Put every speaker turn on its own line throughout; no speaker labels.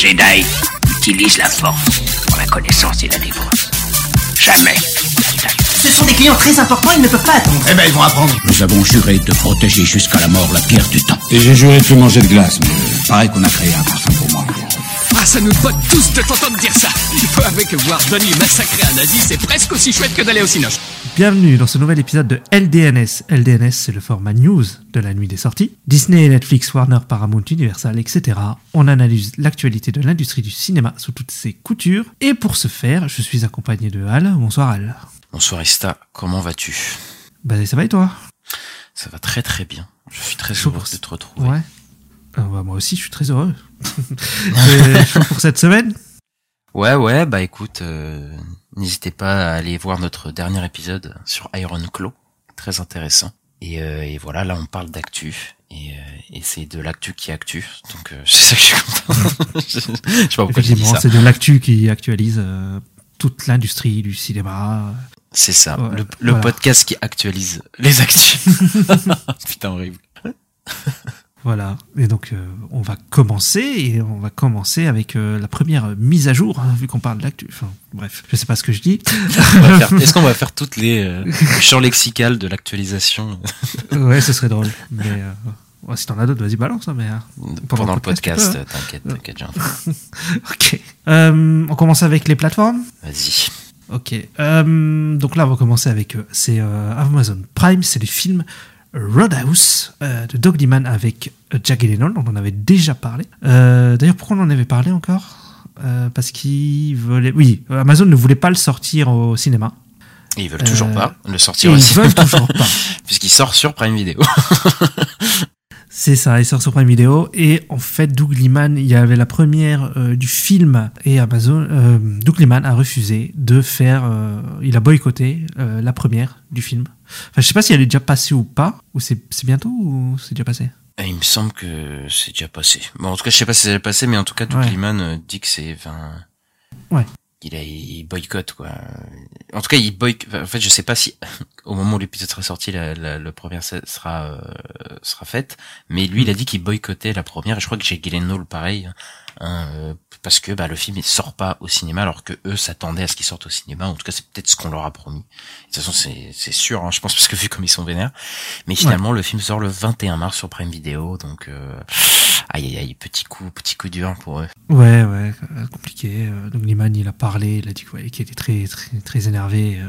Jedi utilisent la force pour la connaissance et la défense. Jamais.
Ce sont des clients très importants, ils ne peuvent pas attendre.
Eh ben, ils vont apprendre.
Nous avons juré de protéger jusqu'à la mort la pierre du temps.
Et j'ai juré de plus manger de glace, mais pareil qu'on a créé un parfum pour moi.
Ah, ça nous botte tous de t'entendre dire ça. Il faut avouer que voir Donnie massacrer un nazi, c'est presque aussi chouette que d'aller au cinoche.
Bienvenue dans ce nouvel épisode de LDNS. LDNS, c'est le format news de la nuit des sorties. Disney, Netflix, Warner, Paramount, Universal, etc. On analyse l'actualité de l'industrie du cinéma sous toutes ses coutures. Et pour ce faire, je suis accompagné de Al. Bonsoir Al.
Bonsoir Ista, comment vas-tu?
Bah ça va et toi?
Ça va très très bien. Je suis très heureux de te retrouver.
Ouais. Euh, bah, moi aussi, je suis très heureux. Chaud pour cette semaine?
Ouais, ouais, bah écoute, euh, n'hésitez pas à aller voir notre dernier épisode sur Iron Claw, très intéressant. Et, euh, et voilà, là on parle d'actu. Et, euh, et c'est de l'actu qui actu, donc euh, c'est ça que je suis content. je, je sais pas pourquoi j'ai dit ça.
c'est de l'actu qui actualise euh, toute l'industrie du cinéma.
C'est ça,
Ouais,
le, le
voilà.
podcast qui actualise les actus. Putain, horrible.
Voilà. Et donc, euh, on va commencer, et on va commencer avec euh, la première mise à jour, hein, vu qu'on parle de l'actu. Enfin, bref, je sais pas ce que je dis.
Est-ce qu'on va faire toutes les euh, champs lexical de l'actualisation?
Ouais, ce serait drôle. Mais euh, ouais, si t'en as d'autres, vas-y, balance. hein, mais,
pendant, le
podcast,
podcast T'inquiète, t'inquiète,
ok. On commence avec les plateformes?
Vas-y.
Ok. Donc là, on va commencer avec c'est Amazon Prime, c'est le film Roadhouse euh, de Doug Liman avec euh, Jack Gyllenhaal. On en avait déjà parlé. Euh, D'ailleurs, pourquoi on en avait parlé encore? Euh, Parce qu'il voulait. Oui, Amazon ne voulait pas le sortir au cinéma.
Et ils veulent toujours pas le sortir
ils
aussi.
veulent toujours pas.
Puisqu'il sort sur Prime Video.
C'est ça, il sort sur Prime Video. Et en fait, Doug Liman, il y avait la première euh, du film et Amazon. Euh, Doug Liman a refusé de faire. euh, il a boycotté la première du film. Enfin, je sais pas si elle est déjà passée ou pas. Ou c'est bientôt ou c'est déjà passé?
Et il me semble que c'est déjà passé. Bon, en tout cas, je sais pas si c'est déjà passé, mais en tout cas, Doug
Ouais.
Liman dit que c'est, enfin,
Ouais.
Il a, il boycotte quoi. En tout cas, il boycotte. En fait, je sais pas si au moment où l'épisode sera sorti, la, la, le première se- sera euh, sera faite, mais lui, il a dit qu'il boycottait la première. Et je crois que j'ai Gyllenhaal pareil, hein, euh, parce que bah le film il sort pas au cinéma, alors que eux s'attendaient à ce qu'il sorte au cinéma. En tout cas, c'est peut-être ce qu'on leur a promis. De toute façon, c'est sûr, hein, je pense, parce que vu comme ils sont vénères. Mais finalement, le film sort le 21 mars sur Prime Video, donc euh, aïe aïe aïe, petit coup, petit coup dur pour eux.
Ouais, ouais, euh, compliqué. Euh, Doug Liman, il a parlé, il a dit ouais, qu'il était très, très, très énervé.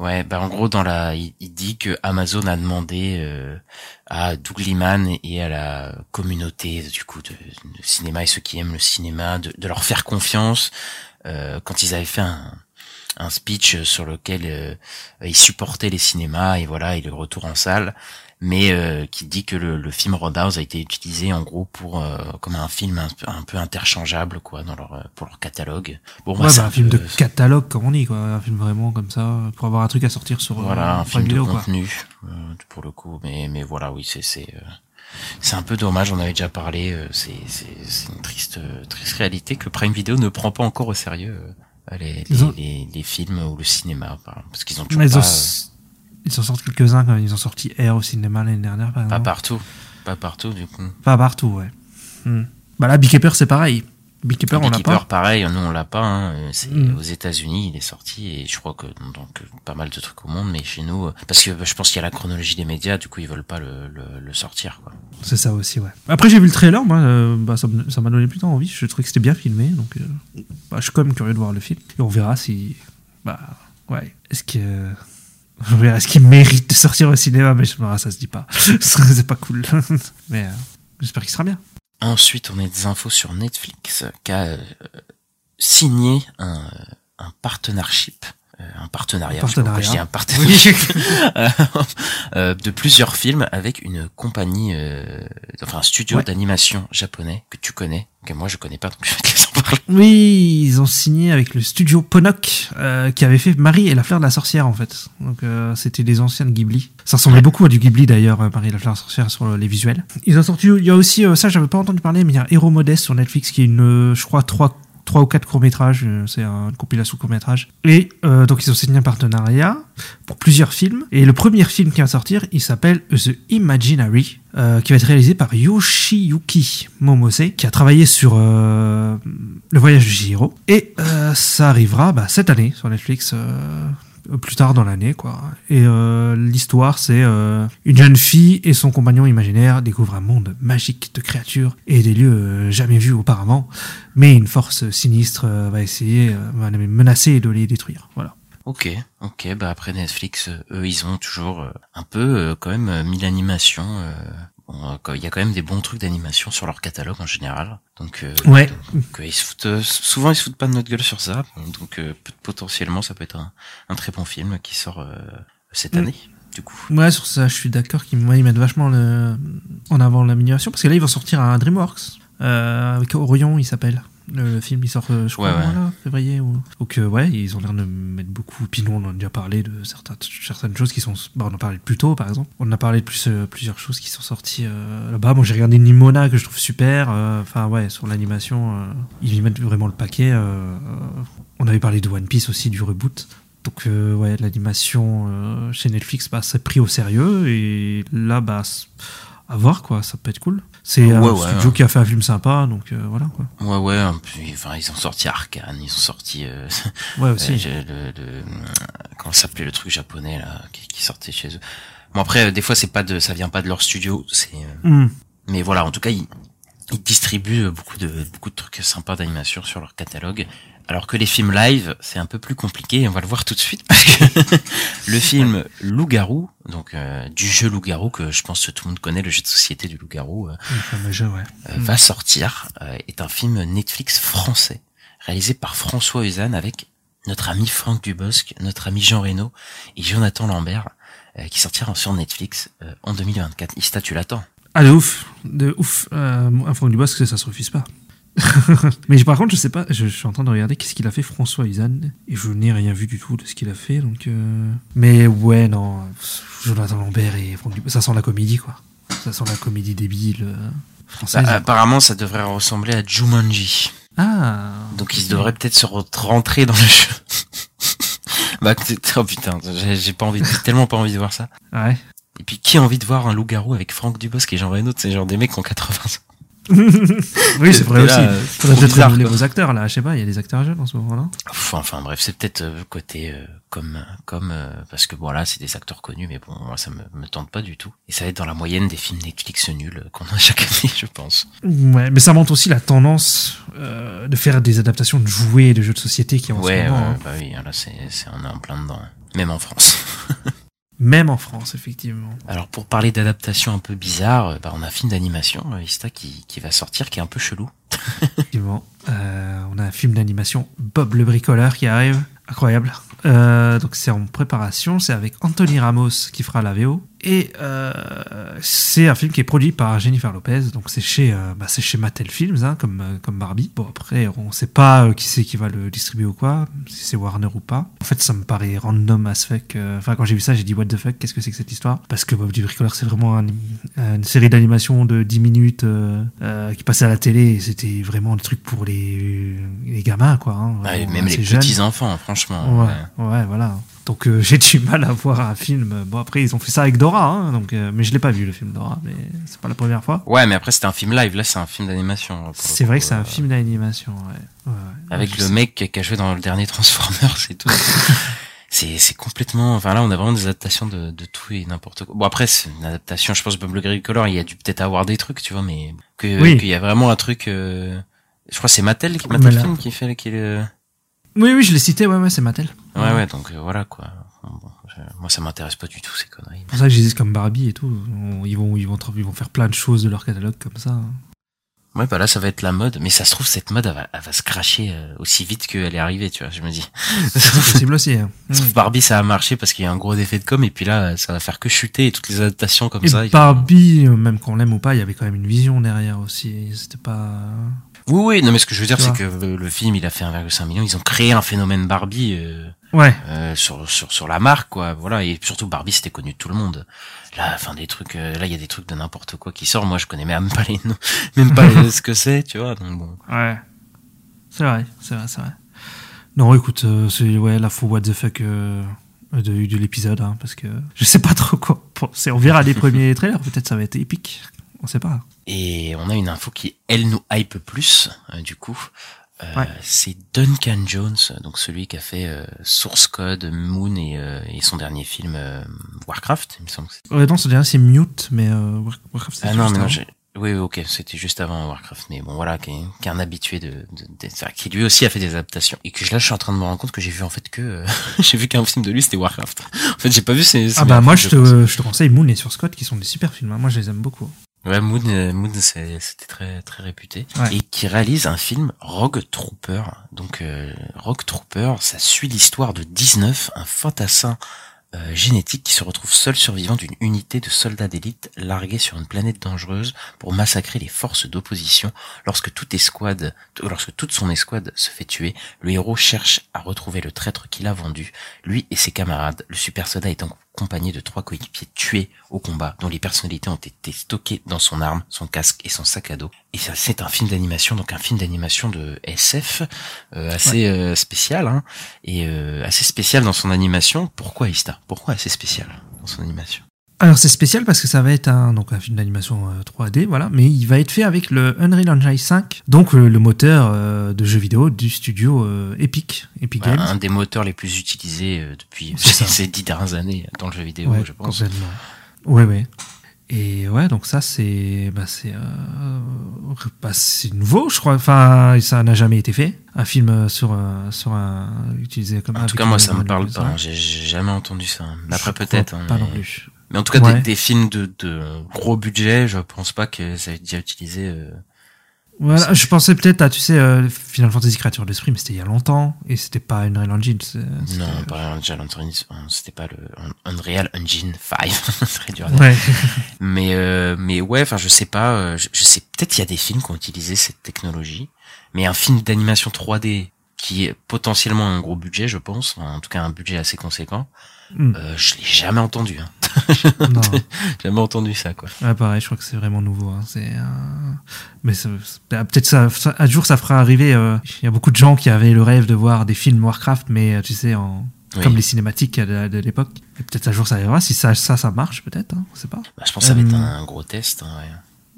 Ouais, bah en gros dans la, il, il dit que Amazon a demandé euh, à Doug Liman et à la communauté du coup de, de cinéma et ceux qui aiment le cinéma de, de leur faire confiance euh, quand ils avaient fait un, un speech sur lequel euh, ils supportaient les cinémas et voilà et le retour en salle, mais euh, qui dit que le, le film Roadhouse a été utilisé en gros pour euh, comme un film un, peu- un peu interchangeable quoi dans leur euh, pour leur catalogue. Bon,
Ouais,
c'est
bah, un film de catalogue, comme on dit, quoi. Un film vraiment comme ça, pour avoir un truc à sortir sur euh,
Voilà, un
Prime
film de contenu euh, pour le coup, mais mais voilà, oui, c'est c'est euh, c'est un peu dommage. On avait déjà parlé. euh, c'est c'est c'est une triste euh, triste réalité que Prime Video ne prend pas encore au sérieux euh, les
Ils
les,
ont-
les, les films ou le cinéma, par exemple, parce qu'ils ont toujours
ils,
pas,
ont,
euh,
ils en sortent quelques-uns quand même. Ils ont sorti Air au cinéma l'année dernière, par
pas
exemple.
partout, pas partout du coup.
Pas partout, ouais. Hmm. Bah là, Beekeeper, c'est pareil. Beekeeper, on l'a pas.
pareil, nous on l'a pas. Hein, euh, c'est
Mm.
aux États-Unis, il est sorti et je crois que que pas mal de trucs au monde, mais chez nous, euh, parce que bah, je pense qu'il y a la chronologie des médias, du coup ils veulent pas le le, le sortir quoi.
C'est ça aussi, ouais. Après, j'ai vu le trailer, moi, euh, bah, ça m'a donné plutôt envie. Je trouvais que c'était bien filmé, donc euh, bah, je suis quand même curieux de voir le film. Et on verra si. Bah, ouais. Est-ce que. On verra est-ce qu'il mérite de sortir au cinéma, mais je, bah, ça se dit pas. c'est pas cool. mais euh, j'espère qu'il sera bien.
Ensuite, on a des infos sur Netflix qui a euh, signé un, euh, un partnership, un partenariat,
Un
je je dis un partenariat, euh, de plusieurs films avec une compagnie, euh, enfin un studio
Ouais.
d'animation japonais que tu connais, que moi je connais pas, donc je vais te laisser en parler.
Oui, ils ont signé avec le studio Ponok, euh, qui avait fait Marie et la fleur de la sorcière, en fait. Donc, euh, c'était des anciennes Ghibli. Ça ressemblait beaucoup à du Ghibli, d'ailleurs, euh, Marie et la fleur de la sorcière, sur euh, les visuels. Ils ont sorti, il y a aussi, euh, ça, j'avais pas entendu parler, mais il y a Hero Modest sur Netflix, qui est une, euh, je crois, 3 trois ou quatre courts-métrages, euh, c'est un compilation court-métrage. Et euh, donc ils ont signé un partenariat pour plusieurs films. Et le premier film qui va sortir, il s'appelle The Imaginary, euh, qui va être réalisé par Yoshiyuki Momose, qui a travaillé sur Le Voyage de Chihiro. Et ça arrivera bah, cette année sur Netflix. Euh, plus tard dans l'année quoi. Et euh, l'histoire c'est euh, une jeune fille et son compagnon imaginaire découvrent un monde magique de créatures et des lieux euh, jamais vus auparavant. Mais une force sinistre euh, va essayer va les menacer de les détruire. Voilà.
Ok, ok, bah après Netflix, eux, ils ont toujours un peu quand même mis l'animation. Euh, Il y a quand même des bons trucs d'animation sur leur catalogue en général. Donc, euh,
Ouais.
donc, euh, ils se foutent, euh, souvent ils se foutent pas de notre gueule sur ça. Donc euh, potentiellement ça peut être un, un très bon film qui sort euh, cette
Mm.
année. Du coup.
ouais sur ça je suis d'accord qu'ils ils mettent vachement le, en avant l'amélioration parce que là ils vont sortir un DreamWorks euh, avec Orion il s'appelle le, film il sort euh, je crois
Ouais, ouais.
voilà, février ou... donc euh, ouais ils ont l'air de mettre beaucoup puis nous on en a déjà parlé de certaines, certaines choses qui sont bah, on en a parlé plus tôt par exemple on en a parlé de plus, euh, plusieurs choses qui sont sorties euh, là-bas bon j'ai regardé Nimona que je trouve super enfin ouais sur l'animation ils y mettent vraiment le paquet on avait parlé de One Piece aussi du reboot donc euh, ouais, l'animation euh, chez Netflix, bah, c'est pris au sérieux et là, bah, à voir quoi, ça peut être cool. C'est un
Ouais, ouais,
studio
ouais.
qui a fait un film sympa, donc euh, voilà quoi.
Ouais, ouais, un peu, enfin, ils ont sorti Arkane, ils ont sorti, euh,
Ouais
euh,
aussi.
le, le- comment s'appelait le truc japonais là, qui, qui sortait chez eux. Bon après, euh, des fois c'est pas de, ça vient pas de leur studio, c'est, euh,
Hmm.
mais voilà, en tout cas, ils, ils distribuent beaucoup de, beaucoup de trucs sympas d'animation sur leur catalogue. Alors que les films live, c'est un peu plus compliqué, on va le voir tout de suite, parce que le film Loup-garou, donc euh, du jeu Loup-garou, que je pense que tout le monde connaît, le jeu de société du Loup-garou, euh,
ouais.
euh, va sortir, euh, est un film Netflix français, réalisé par François Usanne avec notre ami Franck Dubosc, notre ami Jean Reno et Jonathan Lambert, qui sortira sur Netflix en 2024. Ista, tu l'attends?
Ah de ouf, de ouf. Euh, Franck Dubosc, ça se refuse pas. Mais par contre, je sais pas, je, je suis en train de regarder qu'est-ce qu'il a fait François Izan et je n'ai rien vu du tout de ce qu'il a fait, donc. euh, Mais ouais, non, Jonathan Lambert et Franck Dubosc, ça sent la comédie quoi. Ça sent la comédie débile euh, française.
Bah, Apparemment, ça devrait ressembler à Jumanji.
ah.
Donc, il devrait peut-être se re- rentrer dans le jeu. bah, oh putain, j'ai pas envie, tellement pas envie de voir ça.
Ouais.
Et puis, qui a envie de voir un loup-garou avec Franck Dubosc et Jean Reno C'est genre des mecs qui ont 80 ans.
Oui, c'est vrai aussi.
là, euh,
Faudrait peut-être renouveler vos acteurs là. Je sais pas, il y a des acteurs jeunes en ce moment-là.
Enfin bref, c'est peut-être euh, côté euh, comme comme euh, parce que voilà, c'est des acteurs connus, mais bon, moi ça me, me tente pas du tout. Et ça va être dans la moyenne des films Netflix nuls qu'on a chaque année, je pense.
Ouais, mais ça montre aussi la tendance euh, de faire des adaptations de jouets et de jeux de société qui en
Ouais,
ce moment.
ouais,
hein.
bah oui, là c'est c'est on est en plein dedans, même en France.
Même en France, effectivement.
Alors pour parler d'adaptation un peu bizarre, euh, bah on a un film d'animation, euh, Ista qui qui va sortir, qui est un peu chelou.
effectivement. Euh, on a un film d'animation Bob le bricoleur qui arrive. Incroyable. Euh, donc c'est en préparation, c'est avec Anthony Ramos qui fera la VO. Et euh, c'est un film qui est produit par Jennifer Lopez, donc c'est chez, euh, bah, c'est chez Mattel Films, hein, comme, euh, comme Barbie. Bon après, on sait pas euh, qui c'est qui va le distribuer ou quoi, si c'est Warner ou pas. En fait, ça me paraît random as fuck. euh, Enfin, quand j'ai vu ça, j'ai dit what the fuck, qu'est-ce que c'est que cette histoire? Parce que Bob du bricoleur, c'est vraiment un- une série d'animation de 10 minutes qui passait à la télé. et C'était vraiment des trucs pour les, les gamins, quoi. hein, vraiment
même les
assez jeunes.
petits enfants, franchement.
Ouais,
ouais.
ouais, voilà. Donc euh, j'ai du mal à voir un film. Bon après ils ont fait ça avec Dora, hein, donc euh, mais je l'ai pas vu le film Dora, mais c'est pas la première fois.
Ouais, mais après c'était un film live, là c'est un film d'animation.
C'est vrai que c'est
euh,
un film d'animation, ouais. Ouais, ouais.
Avec le mec qui a joué dans le dernier Transformers et tout. c'est c'est complètement enfin là on a vraiment des adaptations de, de tout et n'importe quoi bon après c'est une adaptation je pense Bob le Color il y a dû peut-être avoir des trucs tu vois mais que
Oui.
qu'il y a vraiment un truc euh, je crois c'est Mattel qui Mattel Film qui fait qui le...
Oui oui je l'ai cité, ouais ouais c'est Mattel.
Ouais ouais donc euh, voilà quoi Bon, je- moi ça m'intéresse pas du tout ces conneries
C'est pour ça que j'ai comme Barbie et tout. Ils vont ils vont ils vont faire plein de choses de leur catalogue comme ça.
ouais bah là ça va être la mode mais ça se trouve cette mode elle va, elle va se cracher euh, aussi vite qu'elle est arrivée tu vois je me dis
C'est possible aussi. hein.
Se trouve, Barbie ça a marché parce qu'il y a un gros effet de com et puis là ça va faire que chuter et toutes les adaptations comme
Et
ça
Barbie, euh, même qu'on l'aime ou pas, il y avait quand même une vision derrière aussi. C'était pas.
Oui, oui, non, mais ce que je veux dire, c'est que le, le film, il a fait 1,5 million. Ils ont créé un phénomène Barbie euh,
Ouais.
euh, sur, sur sur la marque, quoi. Voilà, et surtout Barbie, c'était connu de tout le monde. Là, enfin, des trucs, euh, là, il y a des trucs de n'importe quoi qui sortent. Moi, je connais même pas les noms, même pas les- ce que c'est, tu vois. Donc bon.
Ouais. C'est vrai, c'est vrai, c'est vrai. Non, écoute, euh, c'est ouais, la faux what the fuck de, de l'épisode, hein, parce que je sais pas trop quoi penser. On verra les premiers trailers, peut-être ça va être épique. On sait pas.
Et on a une info qui, elle, nous hype plus, euh, du coup. Euh,
Ouais.
C'est Duncan Jones, donc celui qui a fait euh, Source Code, Moon et, euh, et son dernier film euh, Warcraft, il me semble. que
Ouais, non, c'est déjà c'est Mute, mais euh, War- Warcraft, c'est
Ah non,
juste
mais non, oui, ok, c'était juste avant Warcraft, mais bon, voilà, qui est, qui est un habitué de, de, de- enfin, qui lui aussi a fait des adaptations. Et que là, je suis en train de me rendre compte que j'ai vu en fait que, euh, j'ai vu qu'un film de lui, c'était Warcraft. En fait, j'ai pas vu ses, ses
Ah bah moi je te, je te conseille Moon et sur Scott qui sont des super films. hein. Moi je les aime beaucoup.
Ouais, Moon, euh, Moon, c'était très très réputé
Ouais.
et qui réalise un film Rogue Trooper. Donc euh, Rogue Trooper, ça suit l'histoire de 19, un fantassin euh, génétique qui se retrouve seul survivant d'une unité de soldats d'élite largués sur une planète dangereuse pour massacrer les forces d'opposition. Lorsque toute escouade, lorsque toute son escouade se fait tuer, le héros cherche à retrouver le traître qu'il a vendu. Lui et ses camarades, le super soldat est accompagné de trois coéquipiers tués au combat, dont les personnalités ont été stockées dans son arme, son casque et son sac à dos. Et ça, c'est un film d'animation, donc un film d'animation de SF euh, assez euh, spécial, hein, et euh, assez spécial dans son animation. Pourquoi Ista? Pourquoi assez spécial dans son animation?
Alors c'est spécial parce que ça va être un, donc un film d'animation euh, 3D, voilà, mais il va être fait avec le Unreal Engine 5, donc euh, le moteur euh, de jeux vidéo du studio euh, Epic, Epic
Bah,
Games.
Un des moteurs les plus utilisés euh, depuis ces dix dernières années dans le jeu vidéo,
ouais,
je pense.
complètement. Ouais, ouais. Et ouais, donc ça c'est, bah c'est, euh, bah, nouveau, je crois. Enfin, ça n'a jamais été fait. Un film euh, sur un, sur un utilisé comme
En tout cas, moi, ça me parle pas. J'ai jamais entendu ça. Mais Après, peut-être. hein,
Pas
mais...
non plus.
Mais en tout cas,
Ouais.
des, des films de, de gros budget, je pense pas que ça ait déjà utilisé. euh,
Voilà, je pensais peut-être à, tu sais, euh, Final Fantasy Créature d'Esprit, mais c'était il y a longtemps, et c'était pas Unreal Engine. c'était-
Non, pas Unreal Engine. euh, C'était pas le Unreal Engine 5. C'est très dur.
Ouais.
Mais euh, mais ouais, enfin je sais pas, euh, je, je sais peut-être il y a des films qui ont utilisé cette technologie, mais un film d'animation 3D qui est potentiellement un gros budget, je pense, en tout cas un budget assez conséquent,
Hmm.
euh, je l'ai jamais entendu, hein. jamais entendu ça quoi.
Ouais, pareil, je crois que c'est vraiment nouveau. Hein. C'est, euh, Mais bah, peut-être ça, ça- un jour ça fera arriver. euh, Il y a beaucoup de gens qui avaient le rêve de voir des films Warcraft, mais euh, tu sais, en...
Oui.
comme les cinématiques de, de l'époque. Peut-être un jour ça arrivera. Si ça, ça, ça marche, peut-être. Hein. On sait pas.
Bah, je pense que ça va être un gros test. ouais.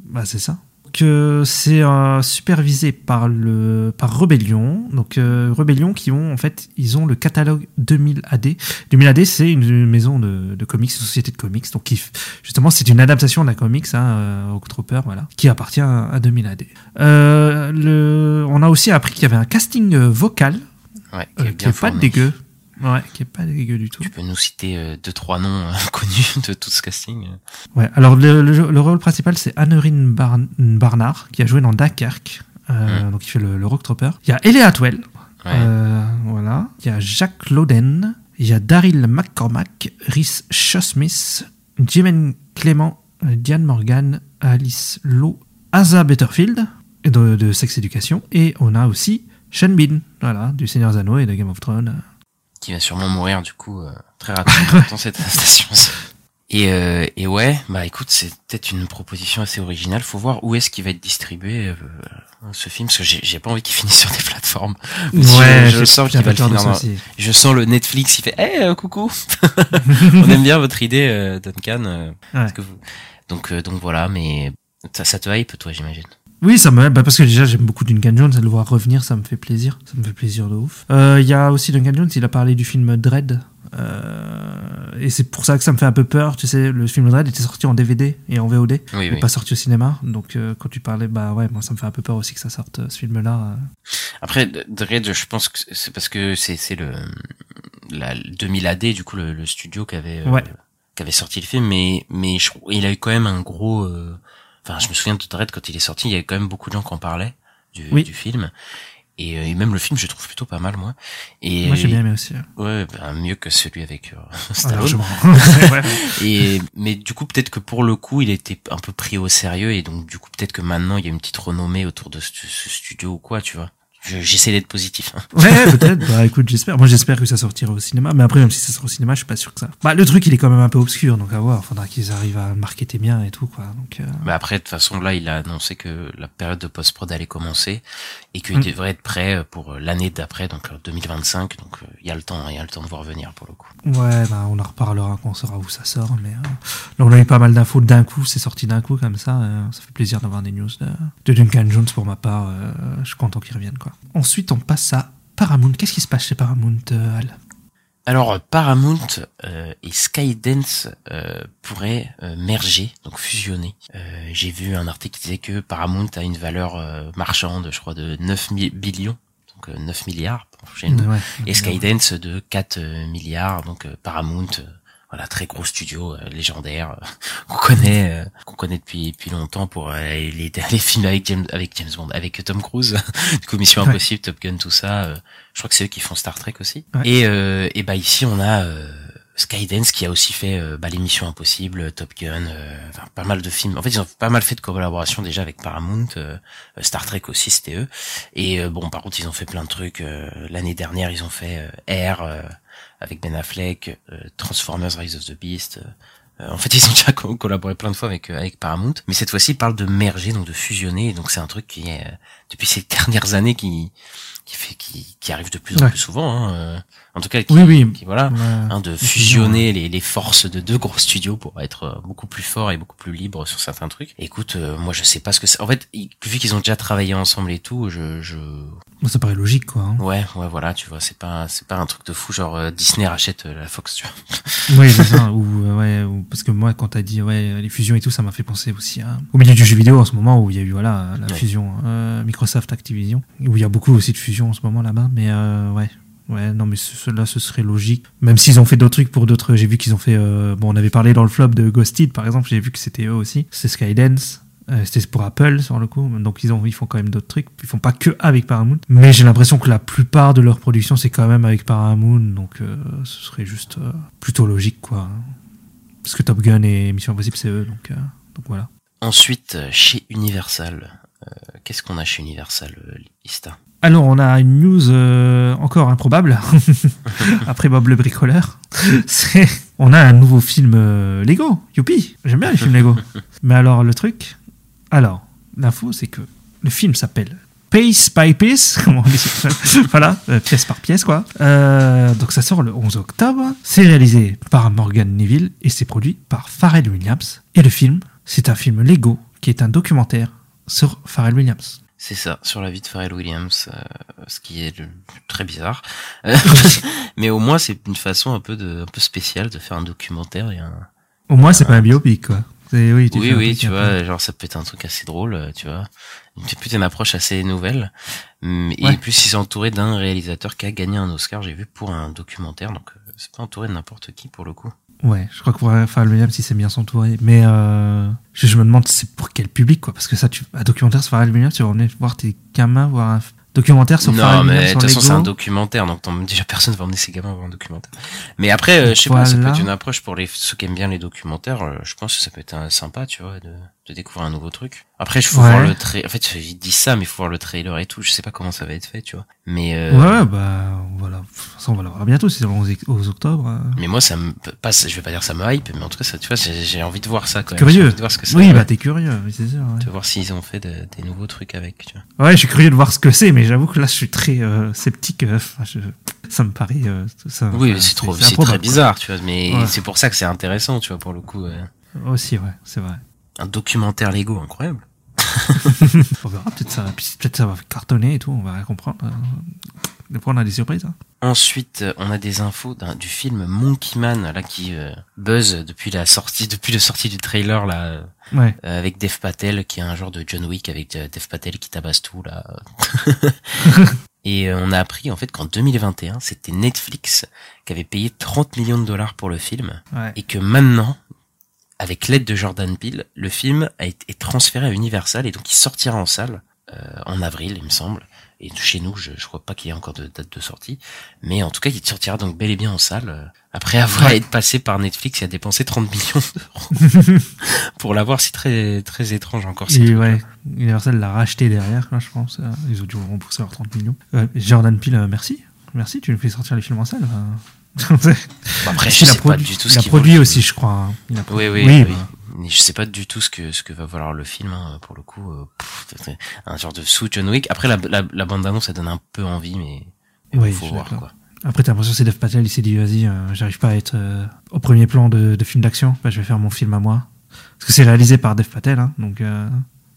Bah, c'est ça. Que c'est euh, supervisé par le par Rebellion. Donc euh, Rebellion qui ont en fait ils ont le catalogue 2000 AD. 2000 AD c'est une maison de, de comics, une société de comics. Donc qui, justement c'est une adaptation d'un comics, hein, euh, Octoper, voilà, qui appartient à, à 2000 AD. Le, on a aussi appris qu'il y avait un casting vocal
Ouais, qui est
qui est pas dégueu. Ouais, qui est pas dégueu du tout.
Tu peux nous citer euh, deux trois noms euh, connus de tout ce casting
Ouais, alors le, le, le rôle principal c'est Annerine Barn- Barnard qui a joué dans Dunkerque, euh, donc il fait le, le Rock Trooper. Il y a Ellie Atwell,
Ouais.
euh, voilà. Il y a Jacques Loden, il y a Daryl McCormack, Rhys Shaw-Smith, Jimen Clément, Diane Morgan, Alice Lowe, Asa Butterfield et de, de Sex Education et on a aussi Sean Bean, voilà, du Seigneur Anneaux et de Game of Thrones.
Qui va sûrement mourir du coup euh, très rapidement dans cette station. Et, euh, et ouais, bah écoute, c'est peut-être une proposition assez originale. Faut voir où est-ce qu'il va être distribué euh, ce film, parce que j'ai pas envie qu'il finisse sur des plateformes. je, je sens qu'il va le finir. dans-. Je sens le Netflix, il fait, hey, euh, coucou, on aime bien votre idée, euh, Duncan. parce que vous... Donc euh, donc voilà, mais ça, ça te hype toi, j'imagine.
Oui, ça me bah parce que déjà j'aime beaucoup Duncan Jones le voir revenir, ça me fait plaisir, ça me fait plaisir de ouf. Euh, Il y a aussi Duncan Jones, il a parlé du film Dread. Euh, et c'est pour ça que ça me fait un peu peur. Tu sais, le film Dread était sorti en DVD et en VOD,
Oui,
mais
oui.
pas sorti au cinéma. Donc euh, quand tu parlais, bah ouais, moi ça me fait un peu peur aussi que ça sorte euh, ce film-là. euh.
Après, Dread, je pense que c'est parce que c'est c'est le la 2000 AD du coup le, le studio qui avait euh,
Ouais.
qui avait sorti le film, mais mais je, il a eu quand même un gros. Enfin, je me souviens de Dread quand il est sorti, il y avait quand même beaucoup de gens qui en parlaient du,
Oui.
du film. Et, euh, et même le film, je le trouve plutôt pas mal moi. Et
Moi j'ai bien aimé aussi.
ouais, ben, mieux que celui avec euh,
Ah,
Stallone. Et mais du coup peut-être que pour le coup il était un peu pris au sérieux et donc du coup peut-être que maintenant il y a une petite renommée autour de ce, ce studio ou quoi tu vois J'essaie d'être positif. hein.
Ouais, peut-être. Bah écoute, j'espère. Moi, j'espère que ça sortira au cinéma. Mais après, même si ça sort au cinéma, je suis pas sûr que ça. Bah, le truc, il est quand même un peu obscur, donc à voir. Faudra qu'ils arrivent à marketer bien et tout, quoi. Donc, euh,
Mais après, de toute façon, là, il a annoncé que la période de post-prod allait commencer et qu'il
Mm.
devrait être prêt pour l'année d'après, donc euh, 2025. Donc, euh, il y a le temps, il y a le temps de voir venir pour le coup.
ouais, bah, on en reparlera quand on saura où ça sort. Mais euh, là, on a eu pas mal d'infos d'un coup. C'est sorti d'un coup comme ça. euh, ça fait plaisir d'avoir des news de, de Duncan Jones pour ma part. euh, je suis content qu'il revienne, quoi. Ensuite, on passe à Paramount. Qu'est-ce qui se passe chez Paramount, euh, Al?
Alors, euh, Paramount euh, et Skydance euh, pourraient euh, merger, donc fusionner. J'ai vu un article qui disait que Paramount a une valeur marchande, je crois, de 9 mi- billions, donc euh, 9 milliards pour.
Ouais.
et Skydance de 4 euh, milliards, donc Paramount, voilà, très gros studio euh, légendaire euh, qu'on connaît, euh, qu'on connaît depuis depuis longtemps pour euh, les, les films avec James avec James Bond, avec Tom Cruise, du coup Mission
Ouais.
Impossible, Top Gun, tout ça. euh, je crois que c'est eux qui font Star Trek aussi.
Ouais.
Et euh, et bah ici on a euh, Skydance qui a aussi fait euh, bah, les Missions Impossibles, Top Gun, euh, pas mal de films. En fait, ils ont pas mal fait de collaborations déjà avec Paramount, euh, euh, Star Trek aussi, c'était eux. Et euh, bon, par contre, ils ont fait plein de trucs. L'année dernière, ils ont fait Air avec Ben Affleck, Transformers: Rise of the Beast. en fait, ils ont déjà co- collaboré plein de fois avec avec Paramount, mais cette fois-ci, ils parlent de merger, donc de fusionner. Donc, c'est un truc qui est depuis ces dernières années qui qui fait qui, qui arrive de plus en
Ouais.
plus souvent. hein, euh, en tout cas, qui,
Oui, oui.
qui voilà hein, de fusionner les, les forces de deux gros studios pour être euh, beaucoup plus fort et beaucoup plus libre sur certains trucs. Écoute, euh, moi je sais pas ce que c'est. En fait, vu qu'ils ont déjà travaillé ensemble et tout, je, je,
Moi, ça paraît logique, quoi. hein.
ouais, ouais, voilà, tu vois, c'est pas, c'est pas un truc de fou genre euh, Disney rachète euh, la Fox, tu vois.
Oui, c'est ça. Ou, ouais, ou- parce que moi, quand t'as dit ouais, les fusions et tout, ça m'a fait penser aussi à, au milieu du jeu vidéo en ce moment où il y a eu voilà la
Ouais.
fusion euh, Microsoft Activision, où il y a beaucoup aussi de fusions en ce moment là-bas. Mais euh, ouais, ouais, non, mais ce- ce serait logique. Même s'ils ont fait d'autres trucs pour d'autres, j'ai vu qu'ils ont fait. euh, bon, on avait parlé dans le flop de Ghosted, par exemple. J'ai vu que c'était eux aussi. C'est Skydance. Euh, c'était pour Apple sur le coup, donc ils ont ils font quand même d'autres trucs. Ils font pas que avec Paramount, mais j'ai l'impression que la plupart de leur production c'est quand même avec Paramount, donc euh, ce serait juste plutôt logique quoi. Parce que Top Gun et Mission Impossible c'est eux, donc donc voilà.
Ensuite, chez Universal, qu'est-ce qu'on a chez Universal, euh, Ista
Alors on a une news euh, encore improbable après Bob le bricoleur. C'est on a un nouveau film euh, Lego. Youpi, j'aime bien les films Lego. Mais alors le truc, alors l'info c'est que le film s'appelle Piece by Piece, comment on dit ça? Voilà, euh, pièce par pièce quoi. Euh, donc ça sort le 11 octobre. C'est réalisé par Morgan Neville et c'est produit par Pharrell Williams. Et le film, c'est un film Lego qui est un documentaire sur Pharrell Williams.
C'est ça, sur la vie de Pharrell Williams, euh, ce qui est le- très bizarre. Mais au moins, c'est une façon un peu de, un peu spéciale de faire un documentaire et un,
Au moins, c'est pas un biopic, quoi. Oui, tu
oui, oui, tu
peu-
vois, genre ça peut être un truc assez drôle, euh, tu vois. C'est plutôt une approche assez nouvelle. Hum, Et
Ouais.
plus, ils sont entourés d'un réalisateur qui a gagné un Oscar, j'ai vu, pour un documentaire, donc euh, c'est pas entouré de n'importe qui pour le coup.
Ouais, je crois que Pharrell Williams, il s'est bien s'entourer. Mais euh, je, je me demande c'est pour quel public, quoi. Parce que ça, tu, un documentaire sur Pharrell Williams, tu vas emmener voir tes gamins voir un documentaire sur
non,
Pharrell
mais
Williams
de
sur
toute façon, c'est un documentaire, donc déjà personne va emmener ses gamins voir un documentaire. Mais après, euh, je sais pas, ça peut être une approche pour les ceux qui aiment bien les documentaires. euh, je pense que ça peut être un- sympa, tu vois, de, de découvrir un nouveau truc. Après, il faut
Ouais.
voir le trailer. En fait, ils disent ça, mais il faut voir le trailer et tout. Je sais pas comment ça va être fait, tu vois. Mais euh,
Ouais, bah voilà. Ça, on va le voir bientôt, c'est le 11 11 octobre. euh.
Mais moi, ça me passe, je vais pas dire ça me hype, mais en tout cas, ça, tu vois, j'ai envie de voir ça quand même.
Curieux.
J'ai envie de voir ce que ça
Oui,
va-
bah t'es curieux, c'est sûr. ouais.
de voir s'ils ont fait de- des nouveaux trucs avec, tu vois.
Ouais, je suis curieux de voir ce que c'est, mais j'avoue que là, je suis très euh, sceptique. euh, enfin, je- Ça me paraît. euh, ça,
Oui, c'est trop, c'est très bizarre, tu vois, mais
Ouais.
c'est pour ça que c'est intéressant, tu vois, pour le coup.
Aussi, ouais, c'est vrai.
Un documentaire Lego incroyable.
On verra, peut-être ça, peut-être ça va cartonner et tout, on va rien comprendre. euh. Des fois, on a des surprises. hein.
Ensuite, euh, on a des infos du film Monkey Man, là, qui euh, buzz depuis la sortie, depuis la sortie du trailer, là, euh,
Ouais.
avec Dev Patel, qui est un genre de John Wick avec euh, Dev Patel qui tabasse tout, là. Et euh, on a appris, en fait, qu'en 2021, c'était Netflix qui avait payé 30 millions de dollars pour le film,
Ouais.
et que maintenant, avec l'aide de Jordan Peele, le film a été transféré à Universal, et donc il sortira en salle, euh, en avril, il me semble. Et chez nous, je, je crois pas qu'il y ait encore de date de sortie. Mais en tout cas, il sortira donc bel et bien en salle. euh, Après avoir
Ouais.
été passé par Netflix et a dépensé 30 millions d'euros pour l'avoir, c'est très très étrange encore.
Et ouais, Universal l'a racheté derrière, quoi, je pense. Euh, Ils ont dû rembourser leurs 30 millions. Ouais, Jordan Peele, euh, merci. Merci, tu nous fais sortir les films en salle. enfin.
Après, je
a
sais pas
produit,
du tout ce
a
qu'il
produit
vaut le
aussi, je crois. hein. A
Oui,
produit-
oui, oui. je sais pas du tout ce que ce que va valoir le film hein, pour le coup. euh, un genre de sous John Wick. Après la, bande annonce, ça donne un peu envie, mais il faut voir quoi.
Après, t'as l'impression que c'est Dev Patel, il s'est dit, vas-y, euh, j'arrive pas à être euh, au premier plan de, film d'action, bah, je vais faire mon film à moi. Parce que c'est réalisé par Dev Patel, hein, donc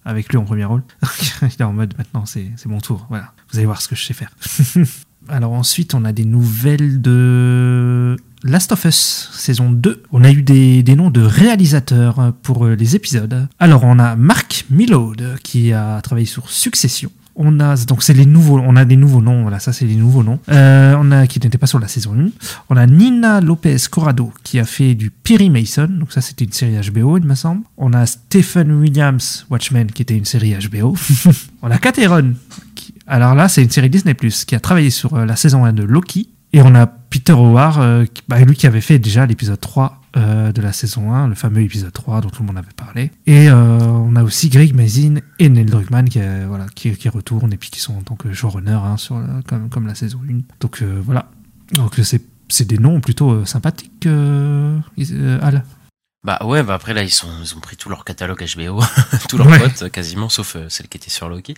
avec lui en premier rôle. il est en mode, maintenant, c'est c'est mon tour, voilà. Vous allez voir ce que je sais faire. Alors ensuite, on a des nouvelles de Last of Us, saison 2. On a eu des, noms de réalisateurs pour euh, les épisodes. Alors, on a Mark Millowd, qui a travaillé sur Succession. On a donc c'est les nouveaux, on a des nouveaux noms. Voilà, ça c'est les nouveaux noms. Euh, on a qui n'était pas sur la saison 1. On a Nina Lopez Corrado qui a fait du Perry Mason. Donc ça c'était une série HBO, il me semble. On a Stephen Williams Watchmen qui était une série HBO. on a Cateron. Alors là c'est une série Disney qui a travaillé sur euh, la saison 1 de Loki. Et on a Peter Howard, euh, bah, lui qui avait fait déjà l'épisode 3 euh, de la saison 1, le fameux épisode 3 dont tout le monde avait parlé. Et on a aussi Greg Mazin et Neil Druckmann qui, voilà, qui, qui retournent et puis qui sont en tant que showrunner hein, sur comme, comme la saison 1. Donc voilà. Donc c'est des noms plutôt sympathiques, Al.
Bah ouais, bah après là ils sont ils ont pris tout leur catalogue HBO, tous leurs
Ouais.
potes quasiment, sauf euh, celle qui était sur Loki.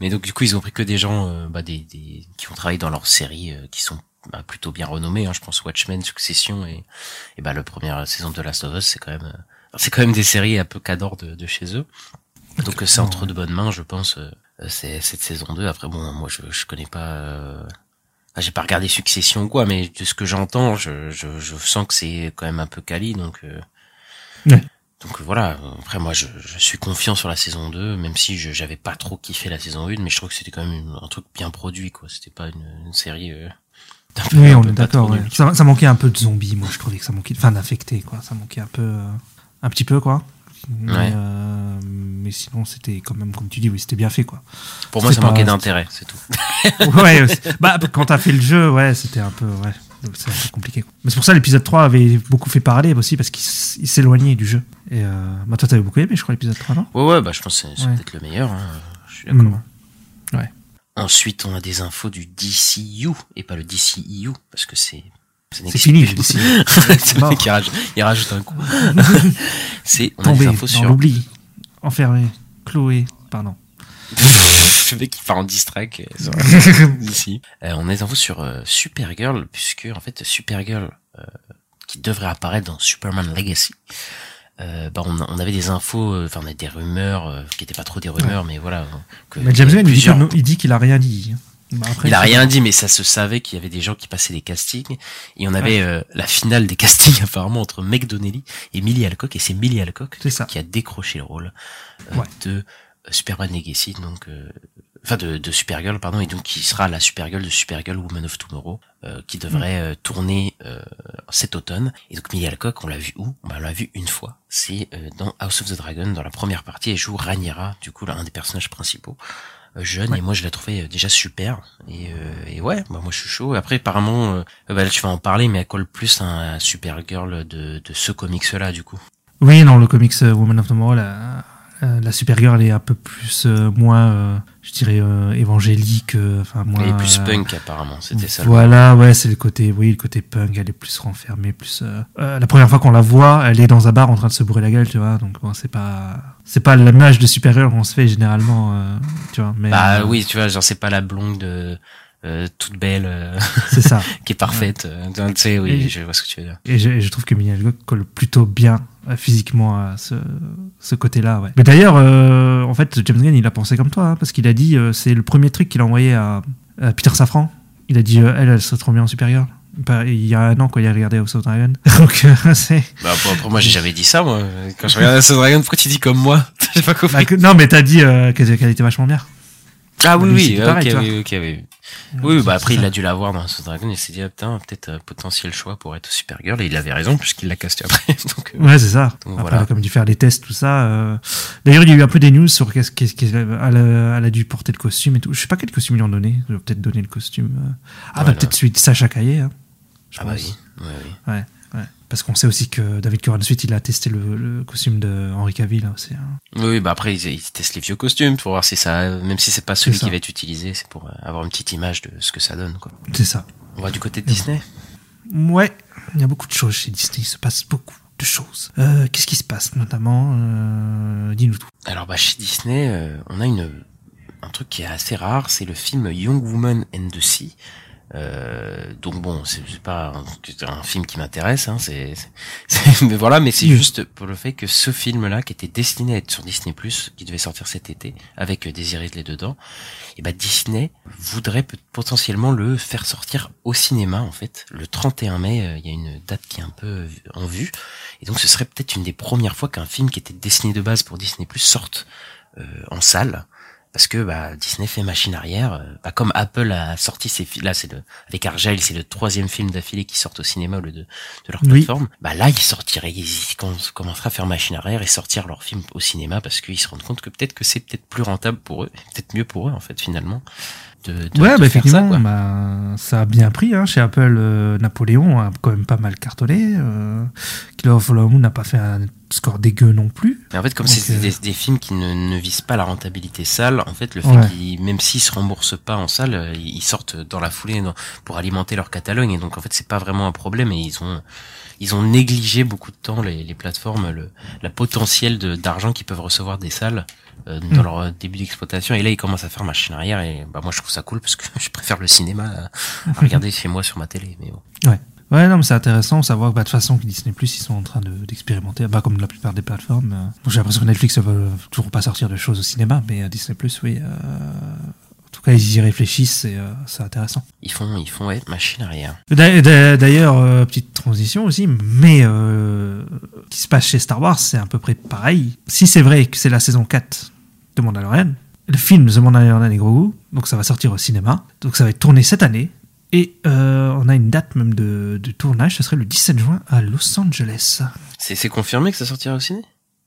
Mais donc du coup ils ont pris que des gens euh, bah, des, des qui ont travaillé dans leurs séries euh, qui sont bah, plutôt bien renommées. Hein, je pense Watchmen, Succession et et bah la première saison de Last of Us c'est quand même euh, c'est quand même des séries un peu cadors de, de chez eux. Donc euh, c'est entre de bonnes mains, je pense. c'est cette saison 2. Après bon, moi je je connais pas. euh, ah, j'ai pas regardé Succession ou quoi, mais de ce que j'entends, je, je, je sens que c'est quand même un peu quali, donc.
Ouais.
donc voilà, après moi je, je suis confiant sur la saison 2, même si je j'avais pas trop kiffé la saison 1, mais je trouve que c'était quand même un truc bien produit quoi, c'était pas une, une série euh, un peu-
Oui, on est d'accord. ouais. Ça, ça manquait un peu de zombies, moi je trouvais que ça manquait, enfin d'infectés quoi. Ça manquait un peu, euh, un petit peu quoi. Mais,
Ouais.
euh, mais sinon c'était quand même comme tu dis, oui c'était bien fait quoi.
Pour moi ça
pas-
manquait d'intérêt, c'est tout.
ouais, bah, quand t'as fait le jeu, ouais, c'était un peu, ouais, donc c'est un peu compliqué. quoi. Mais c'est pour ça l'épisode 3 avait beaucoup fait parler aussi parce qu'il s'éloignait du jeu. Et euh, bah, toi, t'avais beaucoup aimé, je crois, l'épisode 3, non?
Ouais ouais, bah je pense que c'est c'est
Ouais.
peut-être le meilleur, hein, je suis d'accord.
Mm.
Ensuite on a des infos du DCU et pas le DCEU parce que c'est
C'est fini, le DCU.
C'est le
mort.
mec qui rajoute, il rajoute un coup. c'est on a
Tombé
des
dans
infos sur
l'oubli, enfermé, cloué, pardon.
le mec qui part en distrack d'ici. Euh, on a des infos sur euh, Supergirl, puisque en fait Supergirl, euh, qui devrait apparaître dans Superman Legacy, euh, bah on, on avait des infos, enfin on avait des rumeurs, euh, qui étaient pas trop des rumeurs, mais voilà. que
Mais James
il
Gunn, dit
plusieurs-
que non- il dit qu'il a rien dit. Bah, après,
il a rien dit, mais ça se savait qu'il y avait des gens qui passaient des castings. Et on avait euh, la finale des castings apparemment entre Meg Donnelly et Millie Alcock. Et c'est Millie Alcock qui a décroché le rôle euh,
Ouais.
de Superman Legacy, donc euh, enfin de, de Supergirl, pardon, et donc qui sera la Supergirl de Supergirl Woman of Tomorrow, euh, qui devrait euh, tourner euh, cet automne. Et donc Millie Alcock, on l'a vu où? Bah, On l'a vu une fois. C'est euh, dans House of the Dragon, dans la première partie. Elle joue Rhaenyra, du coup, là, un des personnages principaux euh, jeune et moi je la trouvais euh, déjà super et, euh, et ouais bah moi je suis chaud après apparemment euh, bah là tu vas en parler mais elle colle plus à un Supergirl de, de ce comics là du coup
Oui, non, le comics Woman of Tomorrow, la, euh, la Supergirl est un peu plus, euh, moins, euh, je dirais, euh, évangélique, euh, enfin, moins.
elle est plus punk apparemment c'était ça
Voilà, ouais, c'est le côté, oui, le côté punk, elle est plus renfermée, plus. euh, euh, la première fois qu'on la voit, elle est dans un bar en train de se bourrer la gueule, tu vois. Donc bon, c'est pas, c'est pas l'image de supérieur qu'on se fait généralement, euh, tu vois. Mais
bah oui tu vois genre c'est pas la blonde euh, toute belle euh,
c'est ça.
qui est parfaite euh, tu sais oui
Et-
je vois ce que tu veux dire
Et je, trouve que Alcock colle plutôt bien physiquement à ce, ce côté-là, ouais. Mais d'ailleurs, euh, en fait, James Gunn, il a pensé comme toi, hein, parce qu'il a dit, c'est le premier truc qu'il a envoyé à, à Peter Safran. Il a dit, elle, elle serait trop bien en supérieur. Bah, Il y a un an, quand il a regardé House of Dragon. Donc, euh, c'est.
bah après, moi j'ai jamais dit ça moi quand je regardais ce Dragon pourquoi tu dis comme moi? J'ai pas compris
Bah, que- non, mais t'as dit euh, qu'elle était vachement bien.
ah oui
lui,
oui
pareil,
oui ok oui Oui, bah après il a dû la voir dans of Dragon et s'est dit ah, putain peut-être euh, potentiel choix pour être Supergirl et il avait raison puisqu'il l'a casté après. Donc, euh,
Ouais, c'est ça.
Donc,
Après,
voilà.
elle a comme dû faire des tests, tout ça. euh. D'ailleurs, il y a eu un peu des news sur qu'est-ce qu'elle elle, a- elle a dû porter le costume et tout. Je sais pas quel costume ils lui ont donné. Ils ont peut-être donné le costume. Ah, bah peut-être celui de Sacha Caillé. Hein. Je
ah bah oui, ouais, oui.
Ouais. Parce qu'on sait aussi que David Coren ensuite il a testé le, le costume de Henri Cavill aussi. hein.
Oui, bah après ils, ils testent les vieux costumes pour voir si ça, même si c'est pas celui qui va être utilisé, c'est pour euh, avoir une petite image de ce que ça donne.
C'est ça.
On va du côté de Disney.
Ouais, il y a beaucoup de choses chez Disney. Il se passe beaucoup de choses. Euh, Qu'est-ce qui se passe notamment euh, Dis-nous tout.
Alors bah chez Disney, euh, on a une un truc qui est assez rare, c'est le film Young Woman and the Sea. Euh, donc bon, c'est pas un, film qui m'intéresse, hein, c'est, mais voilà, mais c'est juste pour le fait que ce film-là, qui était destiné à être sur Disney+, qui devait sortir cet été, avec Desiree Ridley dedans, et ben Disney voudrait potentiellement le faire sortir au cinéma en fait. Le 31 mai, euh, il y a une date qui est un peu en vue, et donc ce serait peut-être une des premières fois qu'un film qui était destiné de base pour Disney+ sorte euh, en salle parce que bah, Disney fait machine arrière. euh, Bah, comme Apple a sorti ses films, là c'est le avec Argyle, c'est le troisième film d'affilée qui sort au cinéma au lieu de, de leur
Oui.
plateforme. Bah là ils sortiraient, ils com- commenceraient à faire machine arrière et sortir leur film au cinéma parce qu'ils se rendent compte que peut-être que c'est peut-être plus rentable pour eux, peut-être mieux pour eux en fait finalement. De, de,
ouais,
de
bah,
faire
effectivement,
ça, quoi.
bah, ça a bien pris. Hein, chez Apple, euh, Napoléon a quand même pas mal cartonné. Euh, Killer of n'a pas fait un score dégueu non plus.
Mais en fait, comme c'est
euh,
des, des films qui ne, ne visent pas la rentabilité salle, en fait, le fait
Ouais.
qu'ils, même s'ils se remboursent pas en salle, euh, ils sortent dans la foulée pour alimenter leur catalogue. Et donc, en fait, c'est pas vraiment un problème. Et ils ont, ils ont négligé beaucoup de temps les, les plateformes, le, la potentiel de, d'argent qu'ils peuvent recevoir des salles euh, dans
Mm.
leur euh, début d'exploitation. Et là, ils commencent à faire machine arrière. Et bah, moi, je trouve ça cool parce que je préfère le cinéma à, à regarder chez moi sur ma télé. Mais bon.
Ouais. Ouais, non, mais c'est intéressant de savoir que bah, de toute façon, que Disney Plus, ils sont en train de- d'expérimenter, bah, comme la plupart des plateformes. euh. Bon, J'ai l'impression que Netflix ne veut toujours pas sortir de choses au cinéma, mais euh, Disney Plus, oui. euh, En tout cas, ils y réfléchissent et c'est intéressant.
Ils font, ils font ouais, machine arrière.
D'a- d'a- D'ailleurs, petite transition aussi, mais ce qui se passe chez Star Wars, c'est à peu près pareil. Si c'est vrai que c'est la saison 4 de Mandalorian, le film The Mandalorian et Grogu, donc ça va sortir au cinéma, donc ça va être tourné cette année, et euh, on a une date même de, de tournage, ce serait le 17 juin à Los Angeles.
C'est, c'est confirmé que ça sortira au ciné?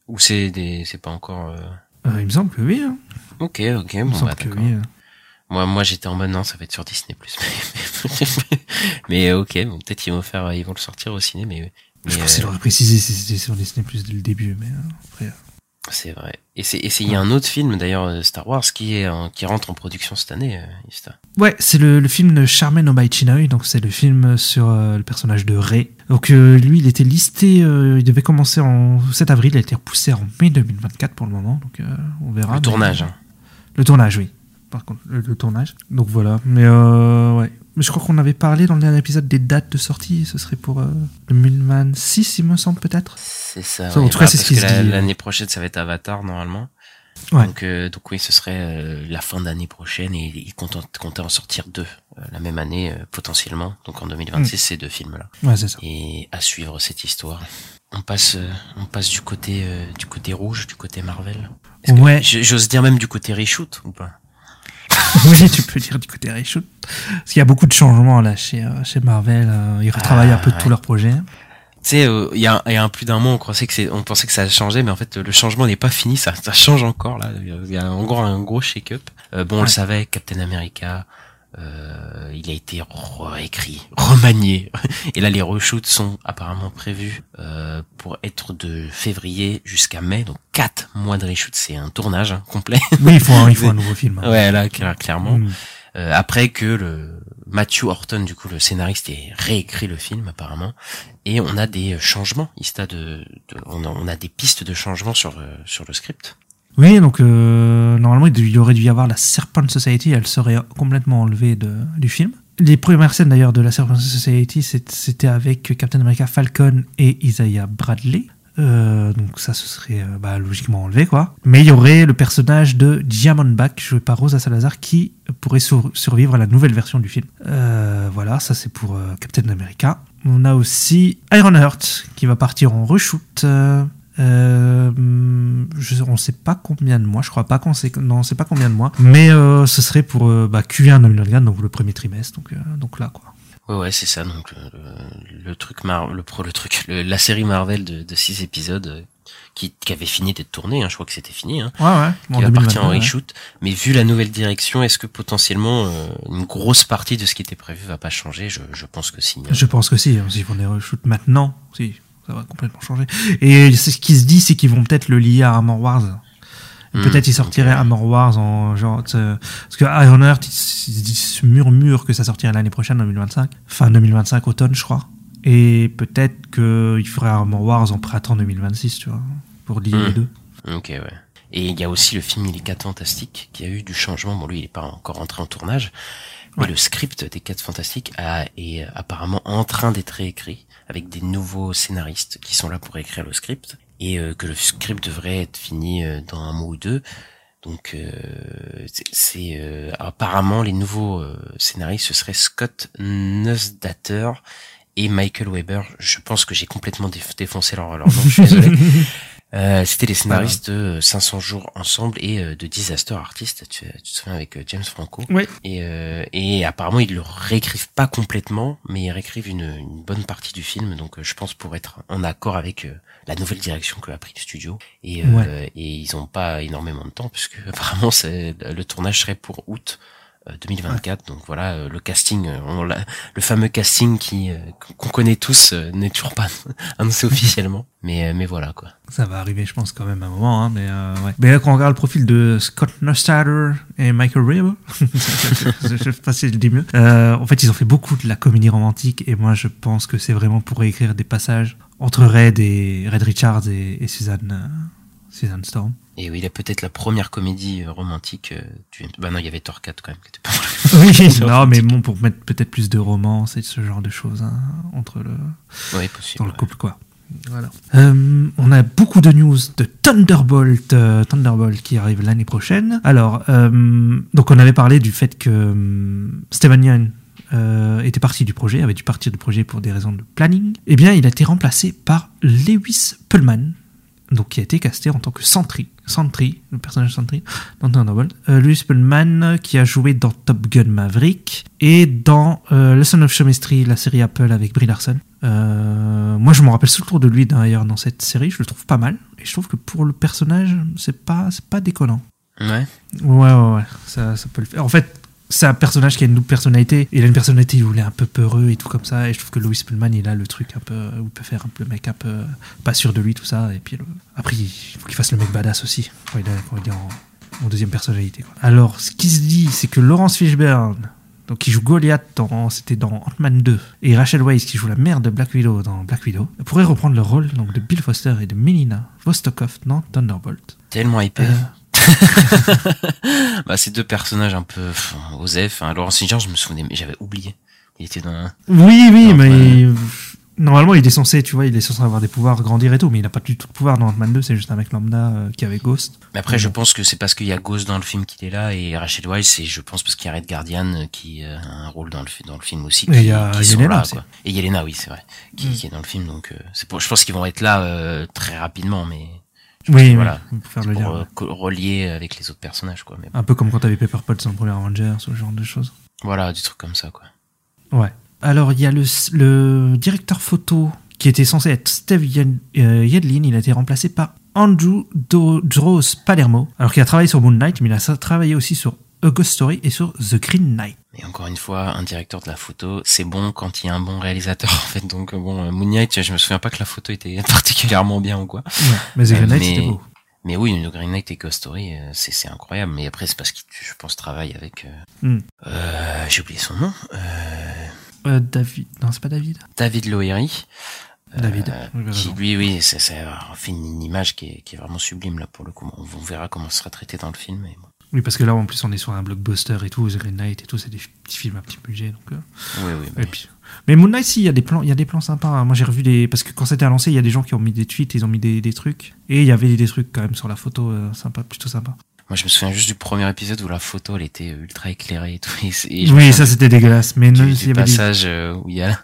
Ou c'est des, c'est pas encore, euh...
Euh, il me semble que oui. hein.
Ok, ok,
Il me
bon, bah,
que
d'accord.
oui. euh.
Moi, moi, j'étais en mode non, ça va être sur Disney+. Mais, mais, ok, bon, peut-être ils vont faire, ils vont le sortir au ciné, mais, mais,
Je pense
euh,
aurait précisé si c'était sur Disney Plus dès le début, mais euh, après.
C'est vrai. Et c'est, il y a un autre film d'ailleurs euh, Star Wars qui est, qui rentre en production cette année, euh, Ista.
Ouais, c'est le, le film de Charmaine Obaichinoi, donc c'est le film sur euh, le personnage de Rey. Donc euh, lui, il était listé, euh, il devait commencer en 7 avril, il a été repoussé en mai 2024 pour le moment, donc on verra.
Le
mais-
tournage. hein.
Le tournage, oui. Par contre, le, le tournage. Donc voilà, mais ouais. Mais je crois qu'on avait parlé dans le dernier épisode des dates de sortie, ce serait pour euh, le 2026, il me semble peut-être.
C'est ça.
Ça, en tout cas, c'est
parce
ce qui se dit.
L'année prochaine, ça va être Avatar normalement.
Ouais.
Donc, euh, donc oui, ce serait euh, la fin d'année prochaine et ils comptaient en sortir deux euh, la même année euh, potentiellement. Donc en 2026, ces deux films-là.
Ouais, c'est ça.
Et à suivre cette histoire. On passe, euh, on passe du côté, euh, du côté rouge, du côté Marvel.
Ouais.
J'ose dire même du côté reshoot ou pas?
oui, tu peux dire du côté reshoot. Parce qu'il y a beaucoup de changements là chez, euh, chez Marvel. euh, ils retravaillent un peu
Ah,
tous leurs projets.
Tu sais, euh, il y, a, il y a un plus d'un mois, on pensait que c'est, on pensait que ça a changé, mais en fait, le changement n'est pas fini, ça, ça change encore là. Il y a encore un gros shake-up. Euh, bon, on le savait, Captain America, euh, il a été réécrit, remanié, et là les reshoots sont apparemment prévus euh, pour être de février jusqu'à mai, donc quatre mois de reshoot, c'est un tournage hein, complet.
Oui, il faut un, il faut un nouveau film. hein.
ouais, là cla- clairement.
Mm.
Euh, après que le Matthew Horton, du coup le scénariste, ait réécrit le film apparemment, et on a des changements, Ista de, de- on, a, on a des pistes de changements sur le, sur le script.
Oui, donc euh, normalement, il aurait dû y avoir la Serpent Society, elle serait complètement enlevée de, du film. Les premières scènes d'ailleurs de la Serpent Society, c'était avec Captain America Falcon et Isaiah Bradley. Euh, donc ça, ce serait euh, bah, logiquement enlevé, quoi. Mais il y aurait le personnage de Diamondback, joué par Rosa Salazar, qui pourrait sur- survivre à la nouvelle version du film. Voilà, ça c'est pour Captain America. On a aussi Ironheart, qui va partir en reshoot. Euh, Euh, je, on sait pas combien de mois, je crois pas qu'on sait, non, on sait pas combien de mois, mais euh, ce serait pour euh, bah, Q1 2024, donc le premier trimestre, donc, euh, donc là quoi.
Ouais, ouais, c'est ça. Donc le, le- le truc Mar le pro, le truc, le- la série Marvel de, de six épisodes euh, qui, qui avait fini d'être tournée. Hein, je crois que c'était fini. Hein,
Ouais, ouais.
qui va partir en reshoot. Mais vu la nouvelle direction, est-ce que potentiellement euh, une grosse partie de ce qui était prévu va pas changer? Je, je pense que si. hein.
Je pense que si, hein, s'ils font des reshoots maintenant, si, ça va complètement changer. Et ce qui se dit, c'est qu'ils vont peut-être le lier à Armor Wars.
Hmm,
Peut-être ils sortiraient
ok.
Armor Wars en genre. sais, Parce que Ironheart, il, il- il se murmure que ça sortirait l'année prochaine, en 2025. Fin 2025, automne, je crois. Et peut-être qu'il ferait Armor Wars en printemps 2026, tu vois, pour lier
Hmm.
les deux.
Ok, ouais. Et il y a aussi le film Il est 4 Fantastiques qui a eu du changement. Bon, lui, il est pas encore entré en tournage.
Ouais.
le script des 4 Fantastiques a, est apparemment en train d'être réécrit avec des nouveaux scénaristes qui sont là pour écrire le script. Et euh, que le script devrait être fini euh, dans un mois ou deux. Donc, euh, c'est- euh, apparemment les nouveaux euh, scénaristes, ce serait Scott Neusdatter et Michael Weber. Je pense que j'ai complètement déf- défoncé leur, leur nom. Je suis désolé. Euh, C'était les scénaristes de euh, 500 jours ensemble et euh, de Disaster Artist, tu, tu te souviens avec euh, James Franco.
Oui.
Et, euh, et apparemment ils le réécrivent pas complètement, mais ils réécrivent une, une bonne partie du film, donc euh, je pense pour être en accord avec euh, la nouvelle direction que a pris le studio. Et, euh,
Ouais.
et ils ont pas énormément de temps puisque apparemment le tournage serait pour août. Euh, 2024 donc voilà euh, le casting euh, le fameux casting qui euh, qu'on connaît tous euh, n'est toujours pas annoncé officiellement mais euh, mais voilà quoi
Ça va arriver, je pense, quand même à un moment. Hein, mais, euh, ouais. mais quand on regarde le profil de Scott Neustadter et Michael Weber, je sais pas si je le dis mieux, euh, en fait, ils ont fait beaucoup de la comédie romantique. Et moi, je pense que c'est vraiment pour écrire des passages entre Red et Red Richards et, et Suzanne, euh, Suzanne Storm.
Et oui, il a peut-être la première comédie euh, romantique euh, du... Bah non, il y avait Thor 4 quand même, qui était pas.
Oui, non, mais bon, pour mettre peut-être plus de romance et ce genre de choses hein, entre le,
Oui, possible.
dans le
ouais.
couple, quoi. Voilà. Euh, on a beaucoup de news de Thunderbolt, euh, Thunderbolt qui arrive l'année prochaine. Alors, euh, donc on avait parlé du fait que euh, Steven Yeun euh, était parti du projet, avait dû partir du projet pour des raisons de planning. Eh bien, il a été remplacé par Lewis Pullman, donc qui a été casté en tant que Sentry. Sentry, le personnage Sentry dans Thunderbolt. Euh, Lewis Pullman qui a joué dans Top Gun Maverick et dans euh, Lesson of Chemistry, la série Apple avec Brie Larson. Euh, moi, je me rappelle surtout de lui d'ailleurs dans cette série. Je le trouve pas mal et je trouve que pour le personnage, c'est pas c'est pas déconnant.
Ouais.
Ouais, ouais, ouais, ça, ça peut le faire. En fait, c'est un personnage qui a une double personnalité. Il a une personnalité où il est un peu peureux et tout comme ça. Et je trouve que Louis Pullman, il a le truc un peu où il peut faire un peu le mec un peu pas sûr de lui, tout ça. Et puis le- après, il faut qu'il fasse le mec badass aussi quand il, est- quand il est en, en deuxième personnalité. quoi. Alors, ce qui se dit, c'est que Laurence Fishburne, donc qui joue Goliath, dans, c'était dans Ant-Man 2, et Rachel Weisz, qui joue la mère de Black Widow dans Black Widow, pourraient reprendre le rôle donc, de Bill Foster et de Melina Vostokov dans Thunderbolt.
Tellement hypé.
Euh,
bah, ces deux personnages un peu osef. Hein. Laurence Fishburne, je me souvenais, mais j'avais oublié. Il était dans.
Oui, oui, mais normalement, il est censé, tu vois, il est censé avoir des pouvoirs, grandir et tout, mais il n'a pas du tout de pouvoir dans Ant-Man 2, c'est juste un mec lambda euh, qui avait Ghost.
Mais après, je pense que c'est parce qu'il y a Ghost dans le film qu'il est là et Rachel Weisz, c'est je pense parce qu'il y a Red Guardian euh, qui euh, a un rôle dans le fi- dans le film aussi.
Et
qui-
il y a
qui sont
Yelena
là, quoi. Et Yelena, oui, c'est vrai, qui,
Mm.
qui est dans le film. Donc, euh, c'est pour. Je pense qu'ils vont être là euh, très rapidement, mais
Oui,
que,
oui,
voilà,
pour faire le
pour
lien.
euh, relier avec les autres personnages, quoi. Mais bon.
Un peu comme quand t'avais Pepper Potts dans le premier Avengers, ce genre de choses.
voilà, des trucs comme ça, quoi.
Ouais. Alors, il y a le, le directeur photo qui était censé être Steve euh, Yedlin, il a été remplacé par Andrew Droz Palermo, alors qu'il a travaillé sur Moon Knight, mais il a travaillé aussi sur A Ghost Story et sur The Green Knight.
Et encore une fois, un directeur de la photo, c'est bon quand il y a un bon réalisateur, en fait. Donc, euh, bon, euh, Moon Knight, je me souviens pas que la photo était particulièrement bien ou quoi.
Ouais. Mais The
Euh,
Green Knight,
mais-
c'était beau.
Mais oui, The Green Knight et Ghost Story, euh, c'est c'est incroyable. Mais après, c'est parce qu'il, je pense, travaille avec. Euh,
Hmm.
euh, J'ai oublié son nom. Euh,
Euh, David. Non, c'est pas David.
David euh,
David. Oui,
qui lui, oui, ça, ça fait une, une image qui est, qui est vraiment sublime là pour le coup. On, on verra comment ce sera traité dans le film. Mais bon.
Oui, parce que là, en plus, on est sur un blockbuster et tout, The Green Knight et tout, c'est des petits films à petit budget. Donc, euh,
Oui, oui.
et
Mais,
puis- Mais Moon Knight, si, il y a des plans, il y a des plans sympas. hein. Moi, j'ai revu des. Parce que quand c'était annoncé, il y a des gens qui ont mis des tweets, ils ont mis des, des trucs. Et il y avait des trucs quand même sur la photo, euh, sympa, plutôt sympa.
Moi, je me souviens juste du premier épisode où la photo, elle était ultra éclairée et tout. Et,
Oui, ça c'était dégueulasse. Mais non, il y avait
passage euh, où il y a,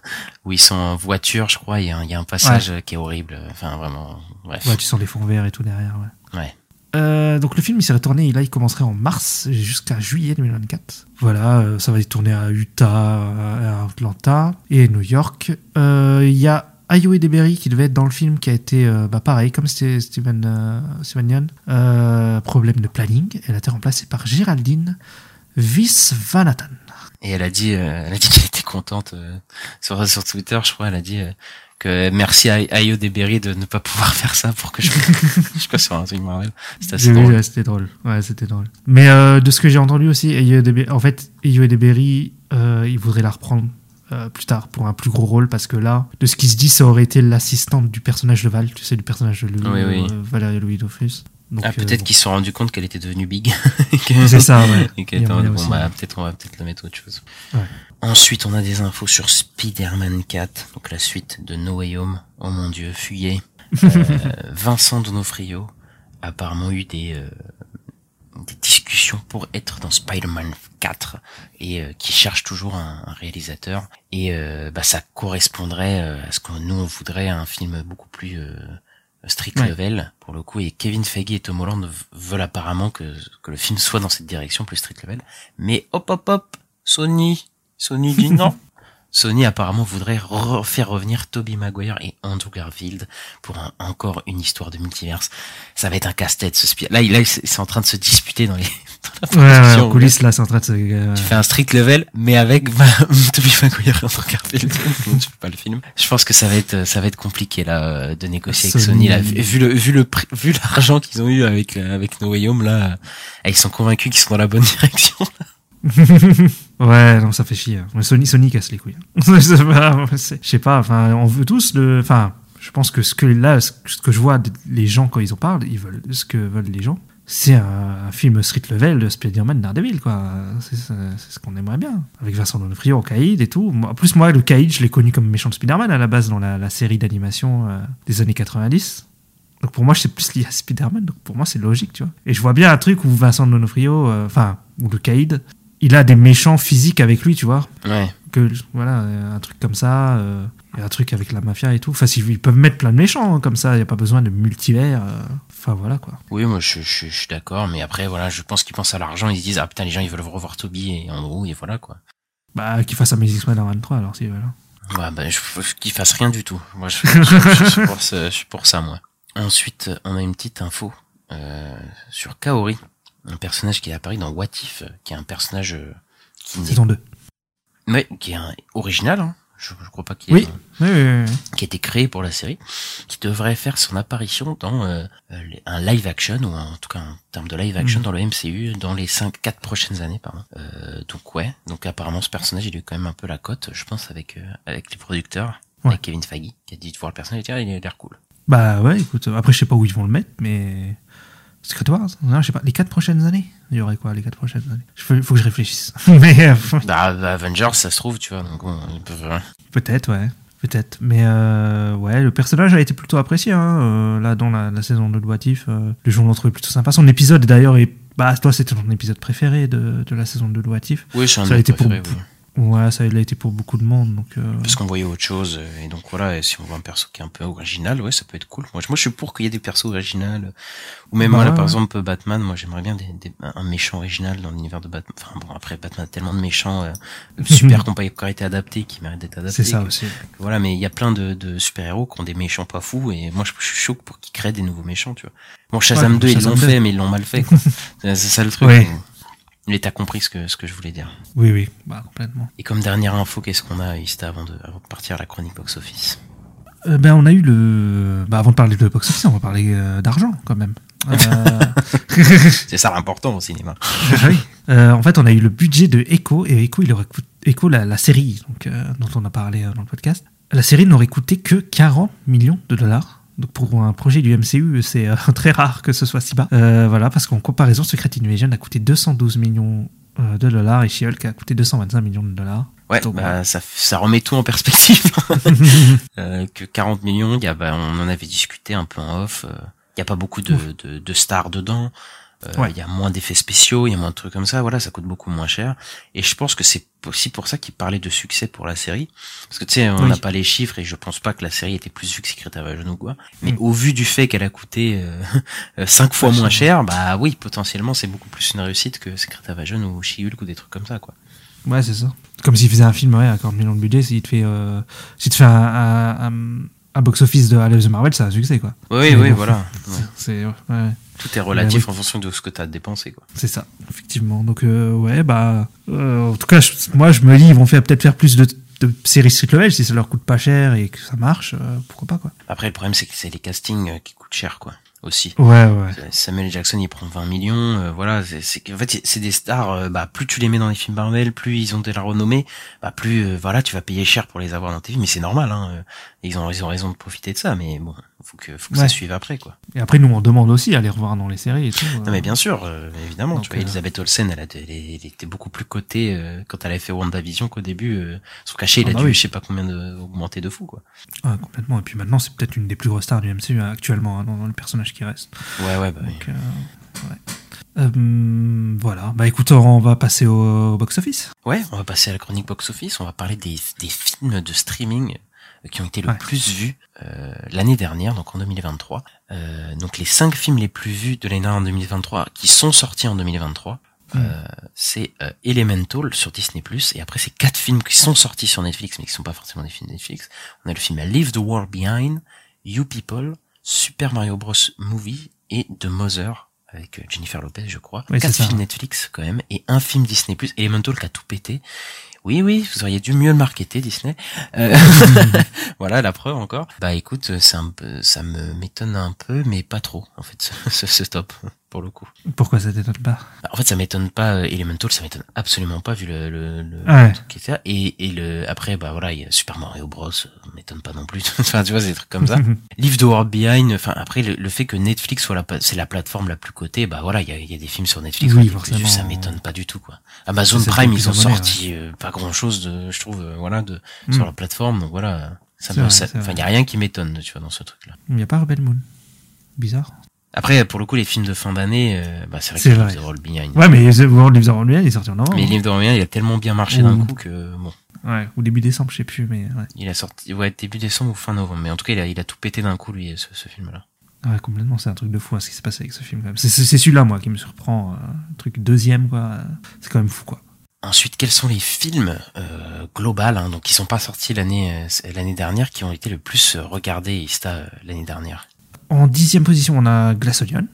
où ils sont en voiture, je crois. Il y a, un- il y a un passage euh, qui est horrible. Enfin, vraiment. Bref.
Ouais, tu sens les fonds verts et tout derrière. Ouais.
Ouais.
Euh, donc le film il serait tourné, là il commencerait en mars jusqu'à juillet 2024. Voilà, euh, ça va être tourné à Utah, à Atlanta et New York. Euh, Il y a Ayo Edeberry qui devait être dans le film qui a été euh, bah, pareil comme c'était Steven, Steven. Euh, problème de planning. Elle a été remplacée par Géraldine Visvanathan.
Et elle a dit, elle a dit qu'elle était contente sur sur Twitter, je crois. Elle a dit que merci à Ayo Deberry de ne pas pouvoir faire ça pour que je, je passe sur un truc Marvel. C'était assez drôle.
ouais, C'était drôle. Ouais, c'était drôle. Mais euh, de ce que j'ai entendu aussi, Ayo Edeberry- en fait, Ayo Edeberry, euh, il voudrait la reprendre euh, plus tard pour un plus gros rôle parce que là, de ce qui se dit, ça aurait été l'assistante du personnage de Val, tu sais, du personnage de Louis,
Oui, oui.
euh, Valérie Louis. Donc,
Ah,
euh,
peut-être
bon.
qu'ils se sont rendus compte qu'elle était devenue big.
C'est ça, ouais.
Et qu'elle bon, bah, peut-être on va peut-être la mettre autre chose.
Ouais.
Ensuite, on a des infos sur Spider-Man 4, donc la suite de No Way Home. Oh mon dieu, fuyez. Euh, Vincent Donofrio a apparemment eu des, euh, des discussions pour être dans Spider-Man 4 et euh, qui cherche toujours un, un réalisateur. Et euh, bah, ça correspondrait euh, à ce que nous on voudrait, un film beaucoup plus euh, street
Ouais.
level pour le coup. Et Kevin Feige et Tom Holland veulent apparemment que, que le film soit dans cette direction plus street level. Mais hop hop hop, Sony, Sony dit non. Sony apparemment voudrait re- faire revenir Tobey Maguire et Andrew Garfield pour un- encore une histoire de multiverse. Ça va être un casse-tête ce Là, il- là, c'est en train de se disputer dans les dans la
Ouais, ouais, en coulisses, là, c'est en train de se.
Tu fais un street level, mais avec Tobey Maguire et Andrew Garfield. Tu pas le film. Je pense que ça va être, ça va être compliqué là euh, de négocier avec
Sony.
Sony. Là, vu le, vu le, vu l'argent qu'ils ont eu avec euh, avec No Way Home là, euh, ils sont convaincus qu'ils sont dans la bonne direction.
ouais, non, ça fait chier. hein. Mais Sony, Sony casse les couilles. hein. Je sais pas, enfin, on veut tous le. Enfin, je pense que ce que là, ce que je vois les gens quand ils en parlent, ils veulent ce que veulent les gens. C'est un, film street level de Spider-Man Daredevil, quoi. C'est ce qu'on aimerait bien. Avec Vincent D'Onofrio en Caïd et tout. En plus, moi, le Caïd, je l'ai connu comme méchant de Spider-Man à la base dans la, série d'animation euh, des années 90. Donc pour moi, je sais plus lié à Spider-Man. Donc pour moi, c'est logique, tu vois. Et je vois bien un truc où Vincent D'Onofrio, euh, enfin, où le Caïd, il a des méchants physiques avec lui, tu vois.
Ouais.
Que, voilà, euh, un truc comme ça, euh, un truc avec la mafia et tout. Enfin, ils peuvent mettre plein de méchants hein, comme ça, il n'y a pas besoin de multivers. euh. Enfin, voilà quoi.
Oui, moi je, je, je suis d'accord, mais après voilà, je pense qu'ils pensent à l'argent, ils se disent ah putain les gens ils veulent revoir Toby et Andrew et voilà quoi.
Bah, qu'ils fassent Amazing Spider-Man 3 alors, si voilà.
Ouais, bah, je veux qu'ils fassent rien du tout. Moi, je, je- je- je suis pour je ça, moi. Ensuite, on a une petite info euh, sur Kaori, un personnage qui est apparu dans What If, qui est un personnage euh, qui,
Saison 2.
ouais, qui est un, original. Hein. Je, je crois pas qu'il
Oui.
est,
Oui, oui, oui, oui.
qui a été créé pour la série, qui devrait faire son apparition dans euh, un live action ou en tout cas en termes de live action
Mhm.
dans le MCU dans les 5 quatre prochaines années pardon. Euh, donc ouais, donc apparemment ce personnage il a eu quand même un peu la cote, je pense avec euh, avec les producteurs,
Ouais.
avec Kevin Feige qui a dit de voir le personnage il a l'air cool.
Bah ouais, écoute, après je sais pas où ils vont le mettre, mais Secret Wars, non, je sais pas, les quatre prochaines années, il y aurait quoi les quatre prochaines années? Il faut, faut que je réfléchisse. mais euh,
Bah Avengers ça se trouve tu vois donc
peut-être, ouais, peut-être. Mais euh, ouais, le personnage a été plutôt apprécié, hein, euh, là dans la, la saison de What If, euh, les gens l'ont trouvé plutôt sympa. Son épisode d'ailleurs est, bah toi c'était ton épisode préféré de, de la saison de What If.
Oui, c'est un
Ça a été pour-
préférés, oui.
Ouais, ça il a été pour beaucoup de monde, donc. euh,
parce qu'on voyait autre chose euh, et donc voilà et si on voit un perso qui est un peu original ouais ça peut être cool moi je, moi je suis pour qu'il y ait des persos originaux ou même
Bah,
voilà par
ouais.
exemple Batman moi j'aimerais bien des, des- un méchant original dans l'univers de Batman enfin bon après Batman a tellement de méchants euh, super qui n'ont pas encore été adaptés qui méritent d'être adaptés
c'est ça
que-
aussi.
voilà mais il y a plein de, de super héros qui ont des méchants pas fous et moi je, je suis chaud pour qu'ils créent des nouveaux méchants tu vois bon Shazam
Ouais,
2 ils l'ont
2.
fait mais ils l'ont mal fait c'est ça le truc. Mais t'as compris ce que ce que je voulais dire
Oui, oui, bah complètement.
et comme dernière info qu'est-ce qu'on a Ista avant de avant de partir à la chronique box office
Euh, ben, on a eu le. Bah, avant de parler de box office, on va parler euh, d'argent quand même. Euh,
C'est ça l'important au cinéma.
ah oui. Euh, en fait, on a eu le budget de Echo et Echo, il aurait coûté Echo la, la série donc, dont on a parlé dans le podcast. La série n'aurait coûté que 40 millions de dollars. Donc pour un projet du MCU, c'est euh, très rare que ce soit si bas. Euh, voilà, parce qu'en comparaison, Secret Invasion a coûté 212 millions euh, de dollars et She-Hulk a coûté 225 millions de dollars.
Ouais,
Donc,
bah, ça, ça remet tout en perspective. Que 40 millions, il y a, bah, on en avait discuté un peu en off. Il y a pas beaucoup de, de, de stars dedans. Euh,
Ouais.
Il y a moins d'effets spéciaux, il y a moins de trucs comme ça. Voilà, ça coûte beaucoup moins cher. Et je pense que c'est aussi pour ça qu'il parlait de succès pour la série. Parce que tu sais, on
Oui.
n'a pas les chiffres et je pense pas que la série était plus vue que Secret Invasion ou quoi. Mais
Mm.
au vu du fait qu'elle a coûté euh, euh, cinq fois moins cher, bah oui, potentiellement c'est beaucoup plus une réussite que Secret Invasion ou She-Hulk ou des trucs comme ça, quoi.
Ouais, c'est ça. Comme s'il faisait un film ouais, à 40 millions de budget, s'il te fait, euh, s'il te fait un, un, un- un box-office de Alice of Marvel, c'est un succès, quoi.
Oui, oui,
bon.
voilà. Ouais.
C'est ouais,
Tout est relatif
oui.
en fonction de ce que tu as dépensé, quoi.
c'est ça, effectivement. Donc, euh, ouais, bah, euh, en tout cas, je- moi, je me dis, ils vont faire peut-être faire plus de, de séries street level si ça leur coûte pas cher et que ça marche, euh, pourquoi pas, quoi.
Après, le problème, c'est que c'est les castings euh, qui coûtent cher, quoi. Aussi.
Ouais, ouais.
Samuel Jackson, il prend 20 millions, euh, voilà, c'est qu'en fait c'est des stars. euh, bah plus tu les mets dans les films Marvel, plus ils ont de la renommée, bah plus euh, voilà, tu vas payer cher pour les avoir dans tes films. Mais c'est normal, hein. euh, Ils ont ils ont raison de profiter de ça, mais bon, faut que faut que
Ouais.
ça suive après, quoi.
Et après, nous, on demande aussi à les revoir dans les séries et tout. euh.
Non mais bien sûr, euh, évidemment.
Donc,
tu vois,
euh,
Elisabeth Olsen, elle, a de- elle, était beaucoup plus cotée euh, quand elle avait fait WandaVision qu'au début. Euh, son cachet, il
Ah
a
bah
dû,
oui.
je sais pas combien de, augmenter de fou, quoi.
Ouais, complètement. Et puis maintenant, c'est peut-être une des plus grosses stars du MCU actuellement, hein, dans, dans le personnage qui reste.
Ouais, ouais, bah.
Donc, euh, ouais. Euh, voilà. Bah écoute, on va passer au, box-office.
Ouais, on va passer à la chronique box-office. On va parler des, des films de streaming euh, qui ont été le
Ouais.
plus vus euh, l'année dernière, donc en 2023. Euh, donc les cinq films les plus vus de l'année en 2023 qui sont sortis en 2023. Euh, c'est Elemental sur Disney+, et après c'est quatre films qui sont sortis sur Netflix, mais qui sont pas forcément des films Netflix. On a le film Leave the World Behind, You People, Super Mario Bros. Movie et The Mother, avec euh, Jennifer Lopez, je crois.
Oui,
quatre
ça.
films Netflix quand même, et un film Disney+, Elemental qui a tout pété. Oui, oui, vous auriez dû mieux le marketer, Disney. Euh, voilà, la preuve encore. Bah écoute, un peu, ça me m'étonne un peu, mais pas trop, en fait, ce, ce, top, pour le coup.
Pourquoi ça t'étonne pas?
Bah, En fait, ça m'étonne pas, euh, Elemental, ça m'étonne absolument pas, vu le, le, le,
Ouais.
le truc qui était là. Et, et le, après, bah voilà, il y a Super Mario Bros, euh, m'étonne pas non plus. enfin, tu vois, c'est des trucs comme ça. Leave the World Behind, enfin, après, le, le fait que Netflix soit la, c'est la plateforme la plus cotée, bah voilà, il y a, il y a des films sur Netflix,
Oui,
ça m'étonne pas du tout, quoi. Amazon Prime, ils ont sorti euh, pas grand chose de, je trouve, euh, voilà, de,
Mm.
sur leur plateforme, donc voilà. Ça me,
vrai,
ça- il y a rien qui m'étonne, tu vois, dans ce truc-là.
Il n'y a pas Rebel Moon. Bizarre.
Après, pour le coup, les films de fin d'année, euh, bah, c'est vrai que
vrai.
Leave the World Behind.
Ouais, mais The World On il est sorti en novembre.
Mais Livre de Romain, il a tellement bien marché d'un coup que bon,
Ouais, ou début décembre, je sais plus, mais ouais.
il a sorti ouais début décembre ou fin novembre. Mais en tout cas, il a, il a tout pété d'un coup lui ce, ce film-là.
Ouais, complètement, c'est un truc de fou hein, ce qui s'est passé avec ce film. C'est- celui-là, moi, qui me surprend. euh, un truc deuxième, quoi. C'est quand même fou, quoi.
Ensuite, quels sont les films euh, global, hein, donc qui sont pas sortis l'année euh, l'année dernière, qui ont été le plus regardés Ista euh, l'année dernière?
En dixième position, on a Glass Onion.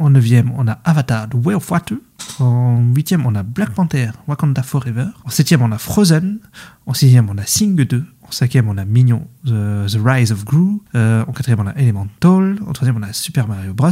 En neuvième, on a Avatar, The Way of Water. En huitième, on a Black Panther, Wakanda Forever. En septième, on a Frozen. En sixième, on a Sing 2. En cinquième, on a Minion, The, The Rise of Gru. Euh, en quatrième, on a Elemental. En troisième, on a Super Mario Bros.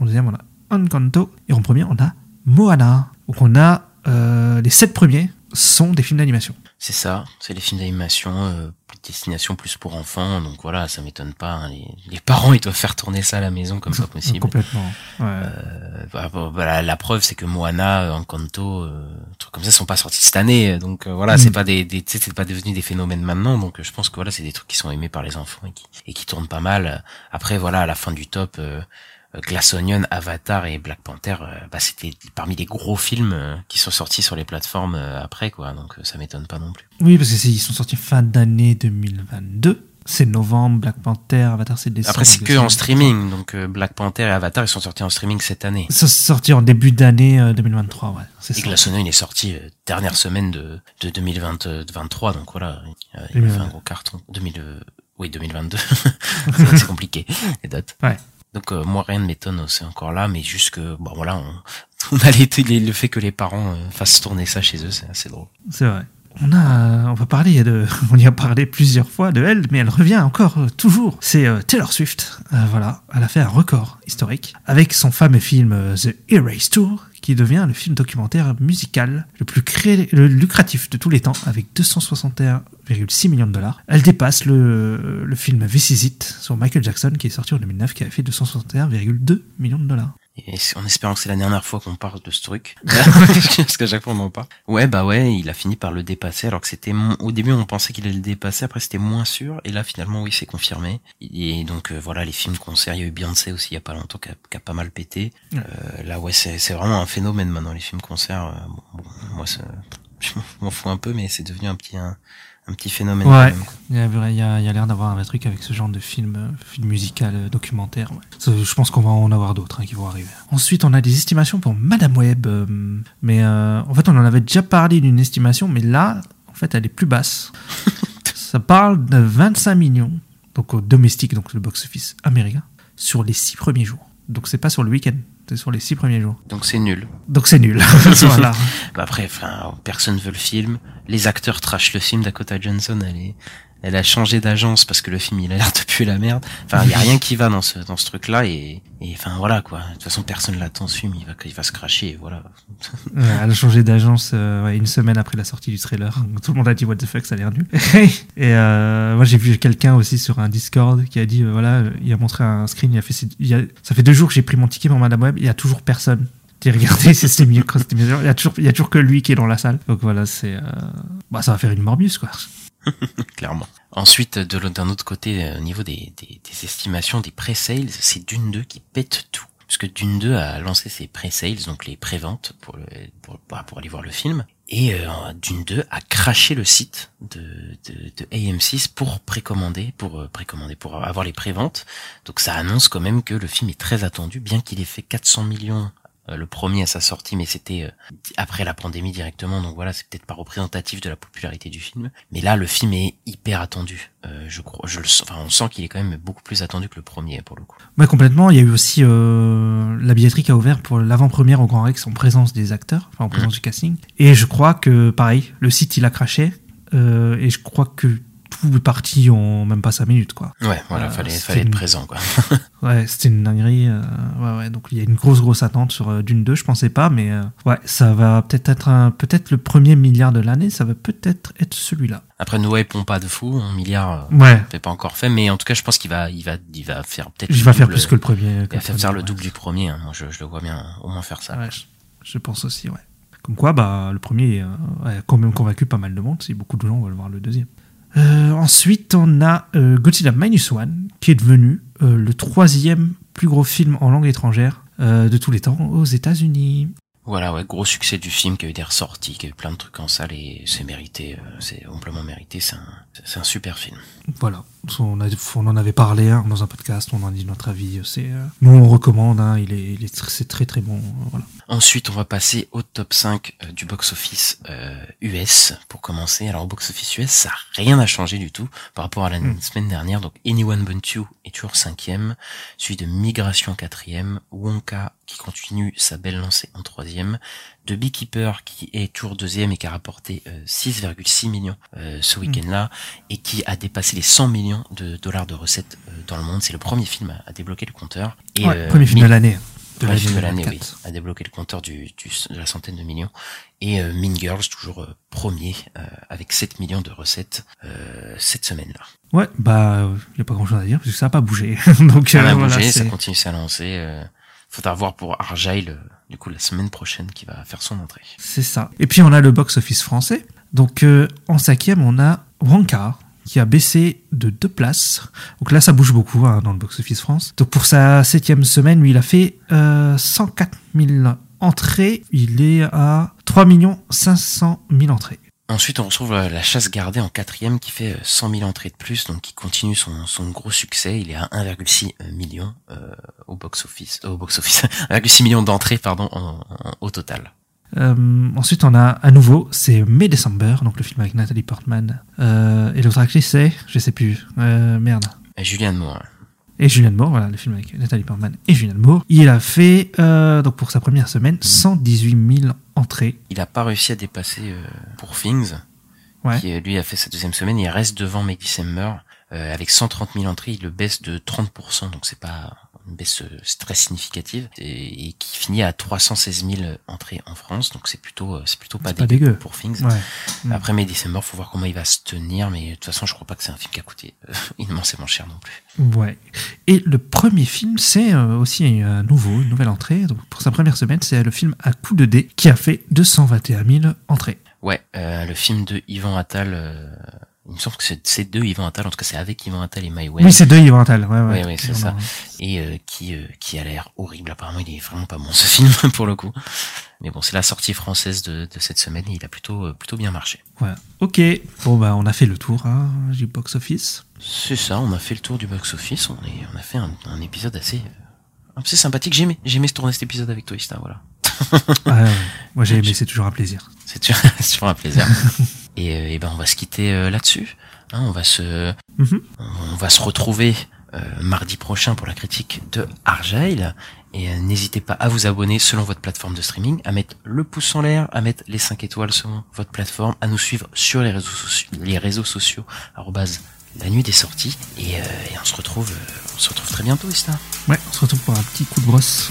En deuxième, on a Encanto. Et en premier, on a Moana. Donc on a euh, les sept premiers sont des films d'animation.
C'est ça, c'est les films d'animation, euh, destination plus pour enfants, donc voilà, ça m'étonne pas. hein, les, les parents, ils doivent faire tourner ça à la maison comme pas possible.
Complètement. Ouais.
Euh, bah, bah, voilà, la preuve, c'est que Moana, euh, Encanto, euh, trucs comme ça, sont pas sortis cette année. Donc euh, voilà,
Mm.
c'est pas des, des tu sais, c'est pas devenu des phénomènes maintenant. Donc euh, je pense que voilà, c'est des trucs qui sont aimés par les enfants et qui, et qui tournent pas mal. Après voilà, à la fin du top, Glass Onion, Avatar et Black Panther, euh, bah, c'était parmi les gros films euh, qui sont sortis sur les plateformes euh, après quoi. Donc ça m'étonne pas non plus.
Oui, parce que c'est- ils sont sortis fin d'année 2022. C'est novembre, Black Panther, Avatar, c'est décembre.
Après c'est que en streaming. Donc Black Panther et Avatar, ils sont sortis en streaming cette année.
Ça c'est sorti en début d'année euh, 2023, ouais. C'est
Et
ça.
Glass Onion, il est sorti dernière semaine de, de 2023, donc voilà, il a fait
2022.
un gros carton. 2000, euh, oui, 2022. c'est vrai que c'est compliqué, les dates.
Ouais.
Donc euh, moi, rien ne m'étonne, c'est encore là, mais juste que, bon voilà, on, on a les, le fait que les parents euh, fassent tourner ça chez eux, c'est assez drôle.
C'est vrai. On a, on va parler de, on y a parlé plusieurs fois de elle, mais elle revient encore euh, toujours. C'est euh, Taylor Swift. Euh, voilà, elle a fait un record historique avec son fameux film euh, The Erase Tour, devient le film documentaire musical le plus lucratif de tous les temps, avec 261,6 millions de dollars. Elle dépasse le, film This sur Michael Jackson, qui est sorti en 2009, qui avait fait 261,2 millions de dollars.
Et en espérant que c'est la dernière fois qu'on parle de ce truc. Parce qu'à chaque fois on en parle. Ouais, bah ouais, il a fini par le dépasser alors que c'était, au début on pensait qu'il allait le dépasser, après c'était moins sûr, et là finalement oui c'est confirmé. Et donc euh, voilà, les films concerts, il y a eu Beyoncé aussi il y a pas longtemps qui a, pas mal pété. Euh, là ouais, c'est, c'est vraiment un phénomène maintenant les films concerts. Euh, bon, bon, moi ça, je m'en fous un peu, mais c'est devenu un petit, un, un petit phénomène.
Ouais. Il y a, l'air d'avoir un truc avec ce genre de film, euh, film musical, euh, documentaire. ouais. Je pense qu'on va en avoir d'autres hein, qui vont arriver. Ensuite, on a des estimations pour Madame Web. euh, mais euh, en fait, on en avait déjà parlé d'une estimation, mais là, en fait, elle est plus basse. Ça parle de 25 millions, donc au domestique, donc le box-office américain, sur les six premiers jours. Donc c'est pas sur le week-end, c'est sur les six premiers jours.
Donc c'est nul.
Donc c'est nul. voilà.
Bah après, personne veut le film. Les acteurs trashent le film. Dakota Johnson, elle est, elle a changé d'agence parce que le film il a l'air de puer la merde. Enfin, il y a rien qui va dans ce dans ce truc-là et et enfin voilà quoi. De toute façon, personne l'attend ce film. Il va il va se cracher. Voilà.
Elle a changé d'agence euh, ouais, une semaine après la sortie du trailer. Tout le monde a dit what the fuck, ça a l'air nul. et euh, moi j'ai vu quelqu'un aussi sur un Discord qui a dit euh, voilà, il a montré un screen, il a fait il a- ça fait deux jours que j'ai pris mon ticket pour Madame Web, il y a toujours personne. J'ai regardé, c'est mieux. Il y a toujours il y a toujours que lui qui est dans la salle. Donc voilà, c'est euh, bah ça va faire une Morbius quoi.
clairement. Ensuite, d'un autre côté, euh, au niveau des, estimations des pré-sales, c'est Dune 2 qui pète tout. Parce que Dune 2 a lancé ses pré-sales, donc les pré-ventes pour, bah, pour aller voir le film. Et euh, Dune 2 a craché le site de, de, de AM6 pour précommander, pour euh, précommander, pour avoir les préventes. Donc ça annonce quand même que le film est très attendu, bien qu'il ait fait 400 millions le premier à sa sortie, mais c'était euh, après la pandémie directement, donc voilà, c'est peut-être pas représentatif de la popularité du film. Mais là, le film est hyper attendu. Euh, je crois, je le sens, enfin, on sent qu'il est quand même beaucoup plus attendu que le premier pour le coup.
Ouais, complètement. Il y a eu aussi euh, la billetterie qui a ouvert pour l'avant-première au Grand Rex en présence des acteurs, enfin en présence du casting. Et je crois que, pareil, le site il a craché. euh, et je crois que tout est parti en même pas 5 minutes, quoi.
Ouais, voilà,
Euh,
fallait, fallait être présent quoi.
Ouais, c'était une dinguerie. euh, ouais, ouais. Donc il y a une grosse, grosse attente sur euh, Dune 2. Je pensais pas, mais euh, ouais, ça va peut-être être un, peut-être le premier milliard de l'année. Ça va peut-être être celui-là.
Après, nous hypons pas de fou, un milliard, euh,
Ouais.
c'est pas encore fait, mais en tout cas, je pense qu'il va, il va, il va faire peut-être.
Il va faire plus que le premier.
Il va faire le double du premier. hein. Moi, je, je le vois bien, au moins faire ça.
Ouais, je, je pense aussi, ouais. Comme quoi, bah, le premier a quand même convaincu pas mal de monde, si beaucoup de gens veulent voir le deuxième. Euh, ensuite, on a euh, Godzilla Minus One, qui est devenu euh, le troisième plus gros film en langue étrangère de tous les temps aux États-Unis.
Voilà, ouais, gros succès du film, qui a eu des ressorties, qui a eu plein de trucs en salle et c'est mérité, euh, c'est amplement mérité. C'est un, c'est un super film.
Voilà, on, a- on en avait parlé hein, dans un podcast, on en dit notre avis. C'est, euh, nous, on recommande, hein, il est, il est c'est très très bon. euh, voilà.
Ensuite, on va passer au top 5 euh, du box-office euh, US pour commencer. Alors, au box-office US, ça n'a rien à changer du tout par rapport à la semaine dernière. Donc, Anyone But You est toujours cinquième, suivi de Migration quatrième, Wonka qui continue sa belle lancée en troisième, de Beekeeper qui est toujours deuxième et qui a rapporté euh, 6,6 millions euh, ce week-end-là et qui a dépassé les 100 millions de dollars de recettes euh, dans le monde. C'est le premier film à, à débloquer le compteur. Et,
Ouais,
euh,
premier film de l'année. De
film de l'année,
2024.
oui, a débloqué le compteur du, du- de la centaine de millions. Et euh, Mean Girls, toujours euh, premier, euh, avec 7 millions de recettes euh, cette semaine-là.
Ouais, bah, il n'y a pas grand chose à dire, parce que ça n'a pas bougé. Donc,
Ça
euh,
a
voilà,
bougé, ça continue à lancer. Euh, faudra voir pour Argyle, euh, du coup, la semaine prochaine, qui va faire son entrée.
C'est ça. Et puis on a le box-office français. Donc euh, en cinquième, on a Wonka qui a baissé de deux places. Donc là, ça bouge beaucoup hein, dans le box-office France. Donc pour sa septième semaine, lui, il a fait euh, 104 000 entrées. Il est à 3 500 000 entrées.
Ensuite, on retrouve euh, la chasse gardée en quatrième qui fait euh, 100 000 entrées de plus, donc qui continue son, son gros succès. Il est à 1,6 million euh, au box-office, au box-office, 1,6 million d'entrées, pardon, en- en- au total.
Euh, ensuite, on a à nouveau, c'est May December, donc le film avec Nathalie Portman. Euh, et l'autre actrice, c'est, je sais plus, euh, merde.
Julianne Moore.
Et Julianne Moore, voilà, le film avec Nathalie Portman et Julianne Moore. Il a fait, euh, donc pour sa première semaine, 118 000 entrées.
Il a pas réussi à dépasser euh, pour Things,
Ouais.
qui lui a fait sa deuxième semaine. Il reste devant May December euh, avec 130 000 entrées. Il le baisse de 30%, donc c'est pas une baisse euh, très significative et, et qui finit à 316 000 entrées en France. Donc c'est plutôt, euh, c'est plutôt pas,
C'est pas
dégueu
dégueu.
pour Things.
Ouais. Mm.
Après May December, faut voir comment il va se tenir, mais de toute façon, je crois pas que c'est un film qui a coûté euh, immensément cher non plus.
Ouais. Et le premier film, c'est aussi un nouveau, une nouvelle entrée. Donc pour sa première semaine, c'est le film À coup de dé qui a fait 221 000 entrées.
Ouais, euh, le film de Yvan Attal. euh, il me semble que c'est c'est de Yvan Attal, en tout cas c'est avec Yvan Attal et Mai Wen.
Oui, c'est deux Yvan Attal. Ouais, ouais.
Oui, oui, c'est ça. Et euh, qui euh, qui a l'air horrible. Apparemment, il est vraiment pas bon ce film pour le coup. Mais bon, c'est la sortie française de, de cette semaine et il a plutôt euh, plutôt bien marché.
Voilà. Ok. Bon, bah, on a fait le tour hein, du box office.
C'est ça, on a fait le tour du box office. On est, on a fait un, un épisode assez assez sympathique. J'ai aimé, j'ai aimé se tourner cet épisode avec toi, Ista. Voilà.
Ouais, ouais. Moi, j'ai aimé, c'est toujours un plaisir.
C'est toujours, c'est toujours un plaisir. Et, euh, et ben on va se quitter euh, là-dessus. Hein, on va se
Mhm.
on va se retrouver euh, mardi prochain pour la critique de Argyle. Et n'hésitez pas à vous abonner selon votre plateforme de streaming, à mettre le pouce en l'air, à mettre les 5 étoiles selon votre plateforme, à nous suivre sur les réseaux sociaux, les réseaux sociaux, la nuit des sorties. Et, euh, et on se retrouve, euh, on se retrouve très bientôt, Ista.
Ouais, on se retrouve pour un petit coup de brosse.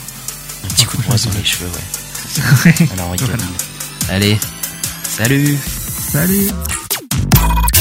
Un petit coup de brosse dans les cheveux, ouais. Alors, on. Allez, salut
Salut.